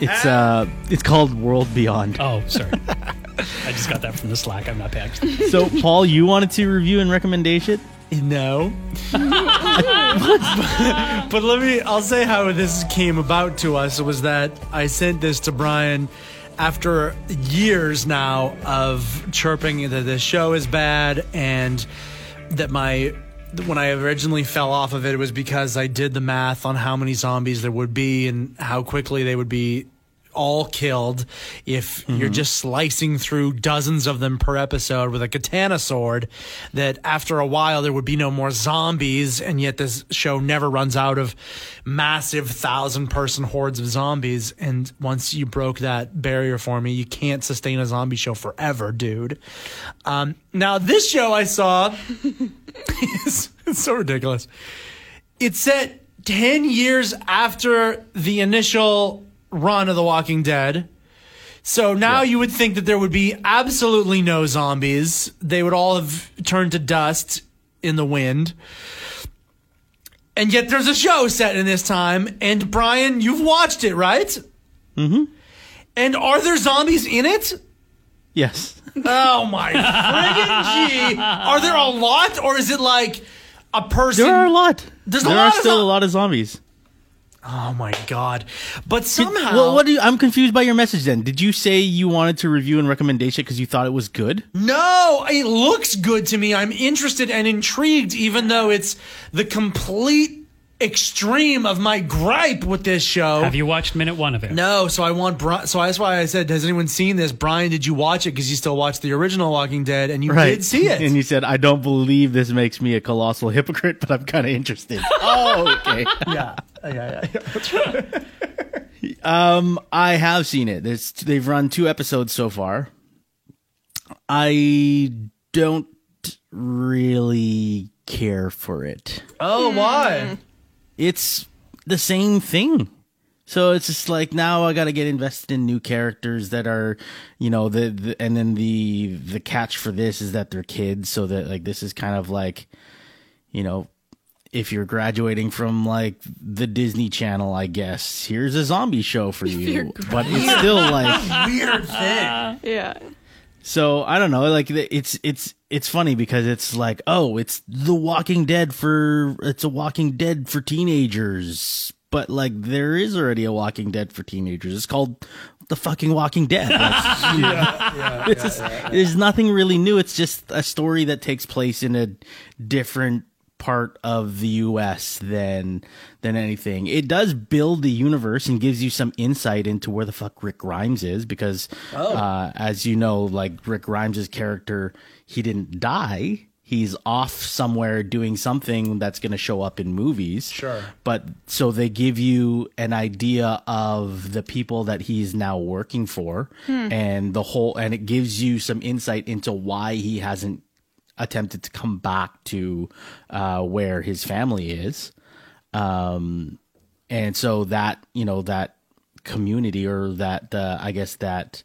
It's uh, it's called World Beyond. Oh, sorry. I just got that from the Slack. I'm not paying. So, Paul, you wanted to review and recommendation? No. but let me, I'll say how this came about to us was that I sent this to Brian after years now of chirping that the show is bad and that my, when I originally fell off of it, it was because I did the math on how many zombies there would be and how quickly they would be all killed if you're just slicing through dozens of them per episode with a katana sword that after a while there would be no more zombies and yet this show never runs out of massive thousand person hordes of zombies. And once you broke that barrier for me you can't sustain a zombie show forever dude. Um, now this show i saw is it's so ridiculous. It's set 10 years after the initial run of The Walking Dead. So now you would think that there would be absolutely no zombies. They would all have turned to dust in the wind. And yet there's a show set in this time. And Brian, you've watched it, right? Mm-hmm. And are there zombies in it? Yes. Oh my friggin' gee. Are there a lot? Or is it like a person? There are a lot. There's a there lot are still zo- a lot of zombies. Oh my god. But somehow. Well, what do you? I'm confused by your message. Then, did you say you wanted to review and recommend recommendation because you thought it was good? No, it looks good to me. I'm interested and intrigued, even though it's the complete extreme of my gripe with this show. Have you watched minute one of it? No, so I want Brian. So that's why I said, "Has anyone seen this?" Brian, did you watch it? Because you still watched the original Walking Dead, and you did see it. And you said, "I don't believe this makes me a colossal hypocrite, but I'm kind of interested." oh, okay. yeah, yeah, yeah. that's right. Um, I have seen it. There's, they've run two episodes so far. I don't really care for it. Oh, why? It's the same thing. So it's just like now I got to get invested in new characters that are, you know, the, the and then the the catch for this is that they're kids, so that like this is kind of like, you know, if you're graduating from like the Disney Channel, I guess here's a zombie show for you, but it's still like Weird thing. Yeah. So I don't know. Like it's it's it's funny because it's like oh, it's The Walking Dead for it's a Walking Dead for teenagers, but like there is already a Walking Dead for teenagers. It's called The Fucking Walking Dead. Like, it's just, there's nothing really new. It's just a story that takes place in a different part of the US than than anything. It does build the universe and gives you some insight into where the fuck Rick Grimes is because uh, as you know like Rick Grimes' character he didn't die. He's off somewhere doing something that's going to show up in movies. Sure. But so they give you an idea of the people that he's now working for and the whole and it gives you some insight into why he hasn't attempted to come back to uh, where his family is. Um, and so that, you know, that community or that, uh, I guess that,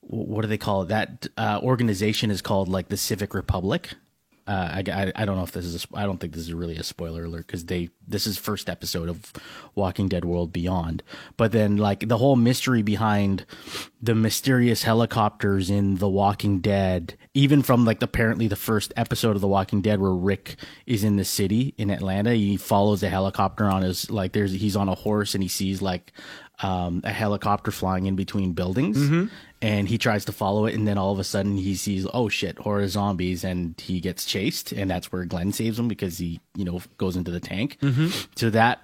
what do they call it? That uh, organization is called like the Civic Republic. Uh, I, I I don't know if this is I don't think this is really a spoiler alert because they this is first episode of Walking Dead World Beyond. But then like the whole mystery behind the mysterious helicopters in The Walking Dead, even from like apparently the first episode of The Walking Dead where Rick is in the city in Atlanta, he follows a helicopter on his like there's he's on a horse and he sees like um, a helicopter flying in between buildings and he tries to follow it and then all of a sudden he sees oh shit horror zombies and he gets chased and that's where glenn saves him because he you know goes into the tank. So that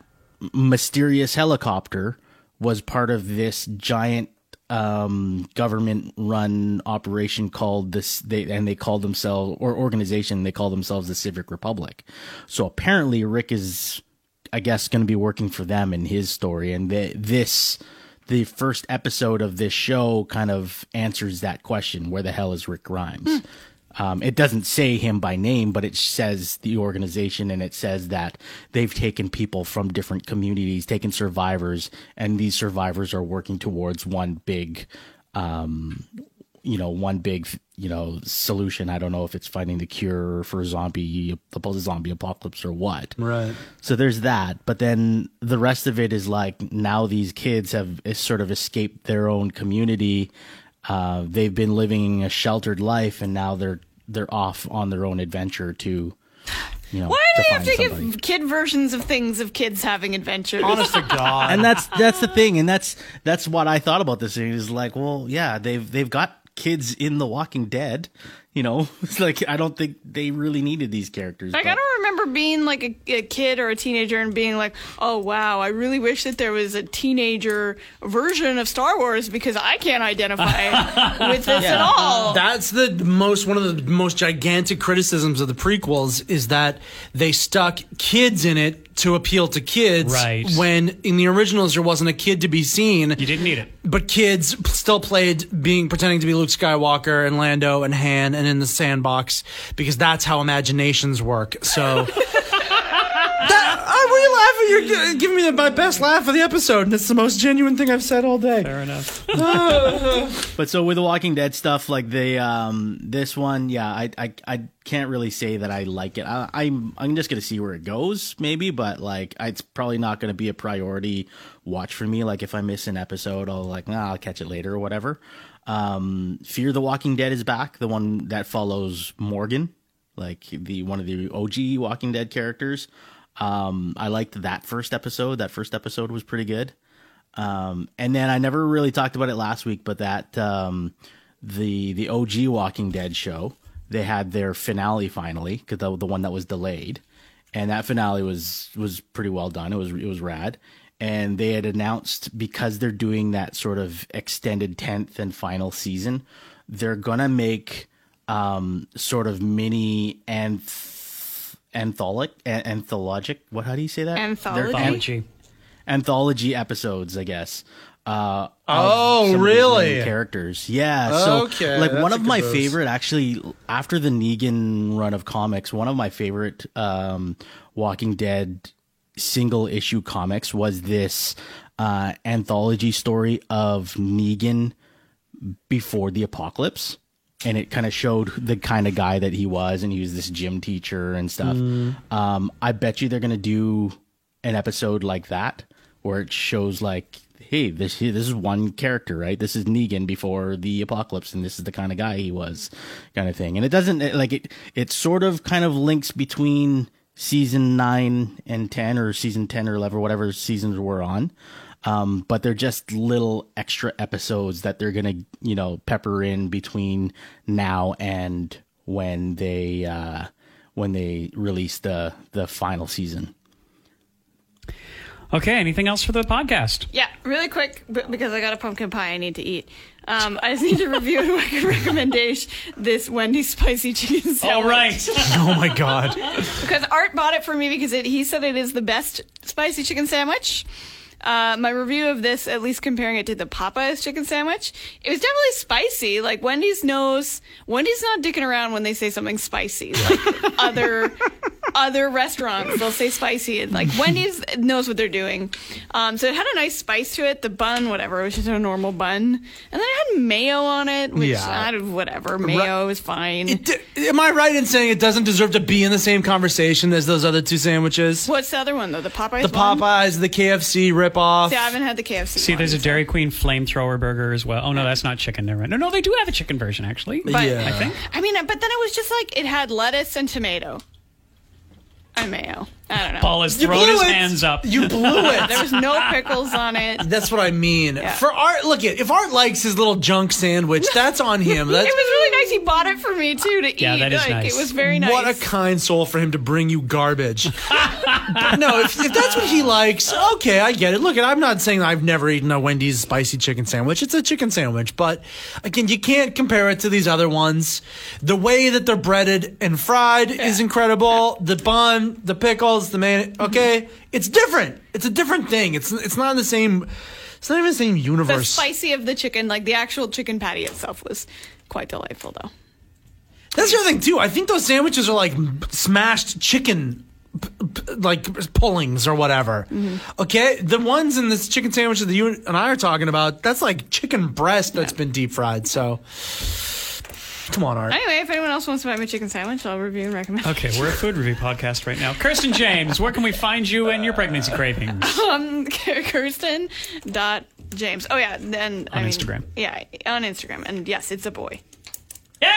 mysterious helicopter was part of this giant um government run operation called this they and they called themselves or organization they call themselves the civic republic. So apparently rick is I guess going to be working for them in his story, and the, this the first episode of this show kind of answers that question: Where the hell is Rick Grimes? Um, it doesn't say him by name, but it says the organization, and it says that they've taken people from different communities, taken survivors, and these survivors are working towards one big um, you know one big you know solution i don't know if it's finding the cure for zombie the zombie apocalypse or what Right. so there's that but then the rest of it is like now these kids have sort of escaped their own community uh, they've been living a sheltered life and now they're they're off on their own adventure to you know Why do they have to somebody. give kid versions of things of kids having adventures? Honest to God. and that's that's the thing, and that's that's what I thought about this thing. Is like, well, yeah, they've they've got kids in The Walking Dead. You know, it's like I don't think they really needed these characters. Like but- I don't remember being like a, a kid or a teenager and being like, "Oh wow, I really wish that there was a teenager version of Star Wars because I can't identify with this at all." That's the most one of the most gigantic criticisms of the prequels is that they stuck kids in it to appeal to kids. Right. When in the originals there wasn't a kid to be seen. You didn't need it. But kids p- still played being pretending to be Luke Skywalker and Lando and Han and in the sandbox because that's how imaginations work. So that, are we laughing? You're gi- giving me the, my best laugh of the episode, and it's the most genuine thing I've said all day. Fair enough. But so with the Walking Dead stuff, like the um this one, yeah, I I, I can't really say that I like it. I, I'm I'm just gonna see where it goes, maybe, but like it's probably not gonna be a priority watch for me. Like if I miss an episode, I'll like nah, I'll catch it later or whatever. Um, Fear the Walking Dead is back, the one that follows Morgan, like the one of the OG Walking Dead characters. Um, I liked that first episode. That first episode was pretty good. Um, and then I never really talked about it last week, but that um, the the OG Walking Dead show they had their finale finally because the the one that was delayed, and that finale was was pretty well done. It was it was rad, and they had announced because they're doing that sort of extended tenth and final season, they're gonna make um, sort of mini anth antholic an- anthologic. What how do you say that? They're- Anthology? Anthology episodes, I guess. Uh, Oh, some of these really? characters, yeah. So, Okay, like one of my boost. favorite, actually, after the Negan run of comics, one of my favorite um, Walking Dead single issue comics was this uh, anthology story of Negan before the apocalypse and it kind of showed the kind of guy that he was and he was this gym teacher and stuff. Um, i bet you they're going to do an episode like that where it shows like hey this this is one character right? This is negan before the apocalypse and this is the kind of guy he was kind of thing. And it doesn't it- like it it sort of kind of links between season 9 and 10 or season 10 or 11 or whatever seasons we're on um, but they're just little extra episodes that they're gonna, you know, pepper in between now and when they uh, when they release the the final season. Okay, anything else for the podcast? Yeah, really quick because I got a pumpkin pie I need to eat. Um, I just need to review and rec- recommendation this Wendy's spicy chicken sandwich. All right. oh my god. because Art bought it for me because it, he said it is the best spicy chicken sandwich. Uh, my review of this, at least comparing it to the Popeyes chicken sandwich, it was definitely spicy. Like Wendy's knows, Wendy's not dicking around when they say something spicy. Like other other restaurants they'll say spicy. And, Like Wendy's knows what they're doing. Um, so it had a nice spice to it. The bun, whatever, it was just a normal bun, and then it had mayo on it, which Yeah. I don't, whatever. Mayo is fine. It, am I right in saying it doesn't deserve to be in the same conversation as those other two sandwiches? What's the other one though? The Popeyes. The one? Popeyes, the KFC ripoff. See, I haven't had the KFC. See, there's a Dairy Queen flamethrower burger as well. Oh no, that's not chicken. Never mind. No, no, they do have a chicken version actually. But Yeah. I think. I mean, but then it was just like it had lettuce and tomato and mayo. I don't know. Paul has You thrown his it. hands up. You blew it. There was no pickles on it. That's what I mean. Yeah. For Art, look at If Art likes his little junk sandwich, that's on him. That's, It was really nice. He bought it for me too to Yeah, eat. that is like, nice. It was very nice. what a kind soul for him to bring you garbage. No, if, if that's what he likes, okay, I get it. Look, at I'm not saying I've never eaten a Wendy's spicy chicken sandwich. It's a chicken sandwich, but again, you can't compare it to these other ones. The way that they're breaded and fried is incredible. The bun, the the man. Okay, it's different. It's a different thing. It's it's not in the same. It's not even the same the universe. spicy of the chicken, like the actual chicken patty itself, was quite delightful though. That's the other thing too. I think those sandwiches are like smashed chicken, p- p- like pullings or whatever. Mm-hmm. Okay, the ones in this chicken sandwich that you and I are talking about, that's like chicken breast that's been deep fried. So, come on, Art. Anyway, if anyone else wants to buy my chicken sandwich, I'll review and recommend. Okay, we're a food review podcast right now. Kirsten James, where can we find you and your pregnancy cravings? Um, Kirsten dot James. Oh yeah, then I On mean, Instagram. Yeah, on Instagram, and yes, it's a boy. Yay!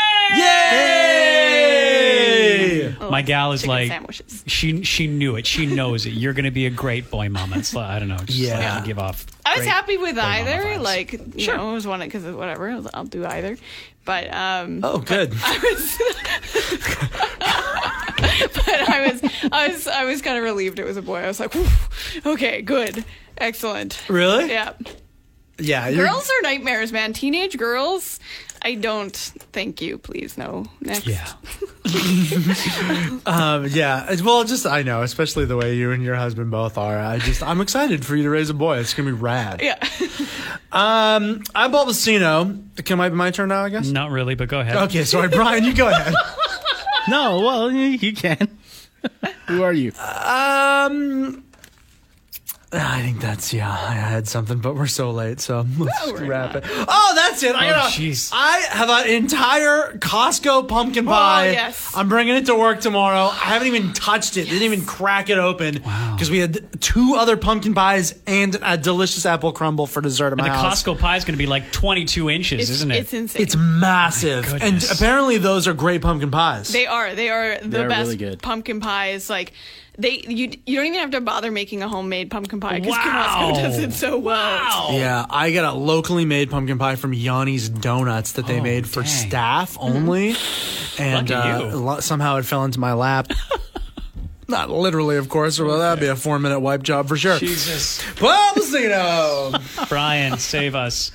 Yay! My gal is like sandwiches. she she knew it. She knows it. You're going to be a great boy mama. It's like, I don't know. Just Yeah. like to give off. I was great happy with either. Like, you Sure. know, I was one because whatever. I was- I'll do either. But um, Oh, good. but I was, I was, I was kind of relieved it was a boy. I was like, okay, good, excellent. Really? Yeah. Yeah. Girls are nightmares, man. Teenage girls. I don't. Thank you. Please, no. Next. Yeah. Um, yeah. as- Well, just I know, especially the way you and your husband both are. I just I'm excited for you to raise a boy. It's gonna be rad. Yeah. Um, I'm Bulbacino. Can I be my turn now? I guess. Not really, but go ahead. Okay. Sorry, Brian. You go ahead. No, well, you, you can. Who are you? Um, I think that's yeah. I had something, but we're so late, so let's we're wrap it. Oh, that's it. I Oh, got. jeez. I have an entire Costco pumpkin pie. yes. I'm bringing it to work tomorrow. I haven't even touched it. Didn't even crack it open. Wow. Because we had two other pumpkin pies and a delicious apple crumble for dessert at my The house. Costco pie is going to be like 22 inches, It's, isn't it? it's insane. It's massive, and apparently those are great pumpkin pies. They are. They are the They're best really good. pumpkin pies. Like they, you, you don't even have to bother making a homemade pumpkin pie because Wow. Costco does it so well. Wow. Yeah, I got a locally made pumpkin pie from Yanni's Donuts that they Oh, made for dang. staff only, and Lucky uh, somehow it fell into my lap. Not literally, of course, or well, that'd be a four minute wipe job for sure. Jesus. Bulbacino! Brian, save us.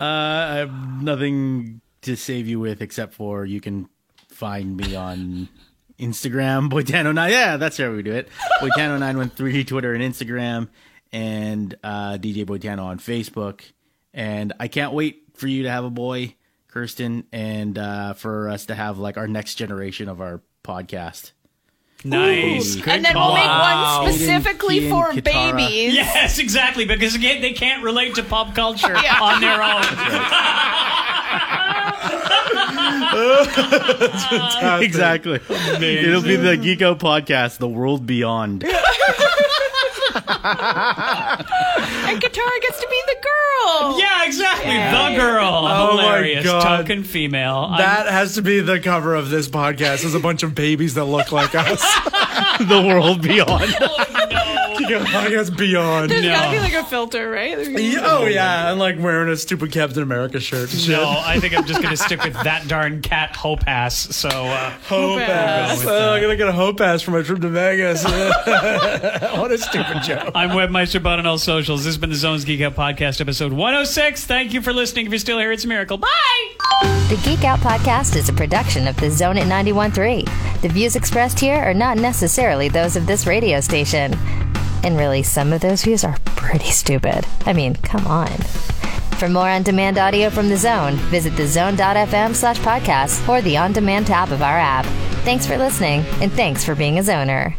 Uh, I have nothing to save you with except for you can find me on Instagram, Boitano9. Yeah, that's how we do it. Boitano913, Twitter and Instagram, and uh, DJ Boitano on Facebook. And I can't wait for you to have a boy, Kirsten, and uh, for us to have like our next generation of our podcast. Nice. Good and then call. we'll make Wow. one specifically Kian, for Kitara. babies. Yes, exactly. Because again, they can't relate to pop culture Yeah. on their own. exactly. It'll be the Geeko podcast, The World Beyond. And Katara gets to be the girl. Yeah, exactly. Yeah. The girl. Oh my Hilarious. God. Token female. I'm- that has to be the cover of this podcast. Is a bunch of babies that look like us. the World Beyond. Oh, podcast beyond. There's gotta be like a filter, right? There's gotta be- Yeah, Oh yeah, and like wearing a stupid Captain America shirt. And shit. no, I think I'm just going to stick with that darn cat Hope ass. So, uh, Hope Hope ass. ass. Oh, I'm gonna get a hope ass for my trip to Vegas. what a stupid joke. I'm Webmeister Bud on all socials. This has been the Zones Geek Out Podcast, episode 106. Thank you for listening. If you're still here, it's a miracle. Bye! The Geek Out Podcast is a production of the Zone at 91.3. The views expressed here are not necessarily those of this radio station. And really, some of those views are pretty stupid. I mean, come on. For more on-demand audio from The Zone, visit thezone.fm slash podcast or the on-demand tab of our app. Thanks for listening, and thanks for being a zoner.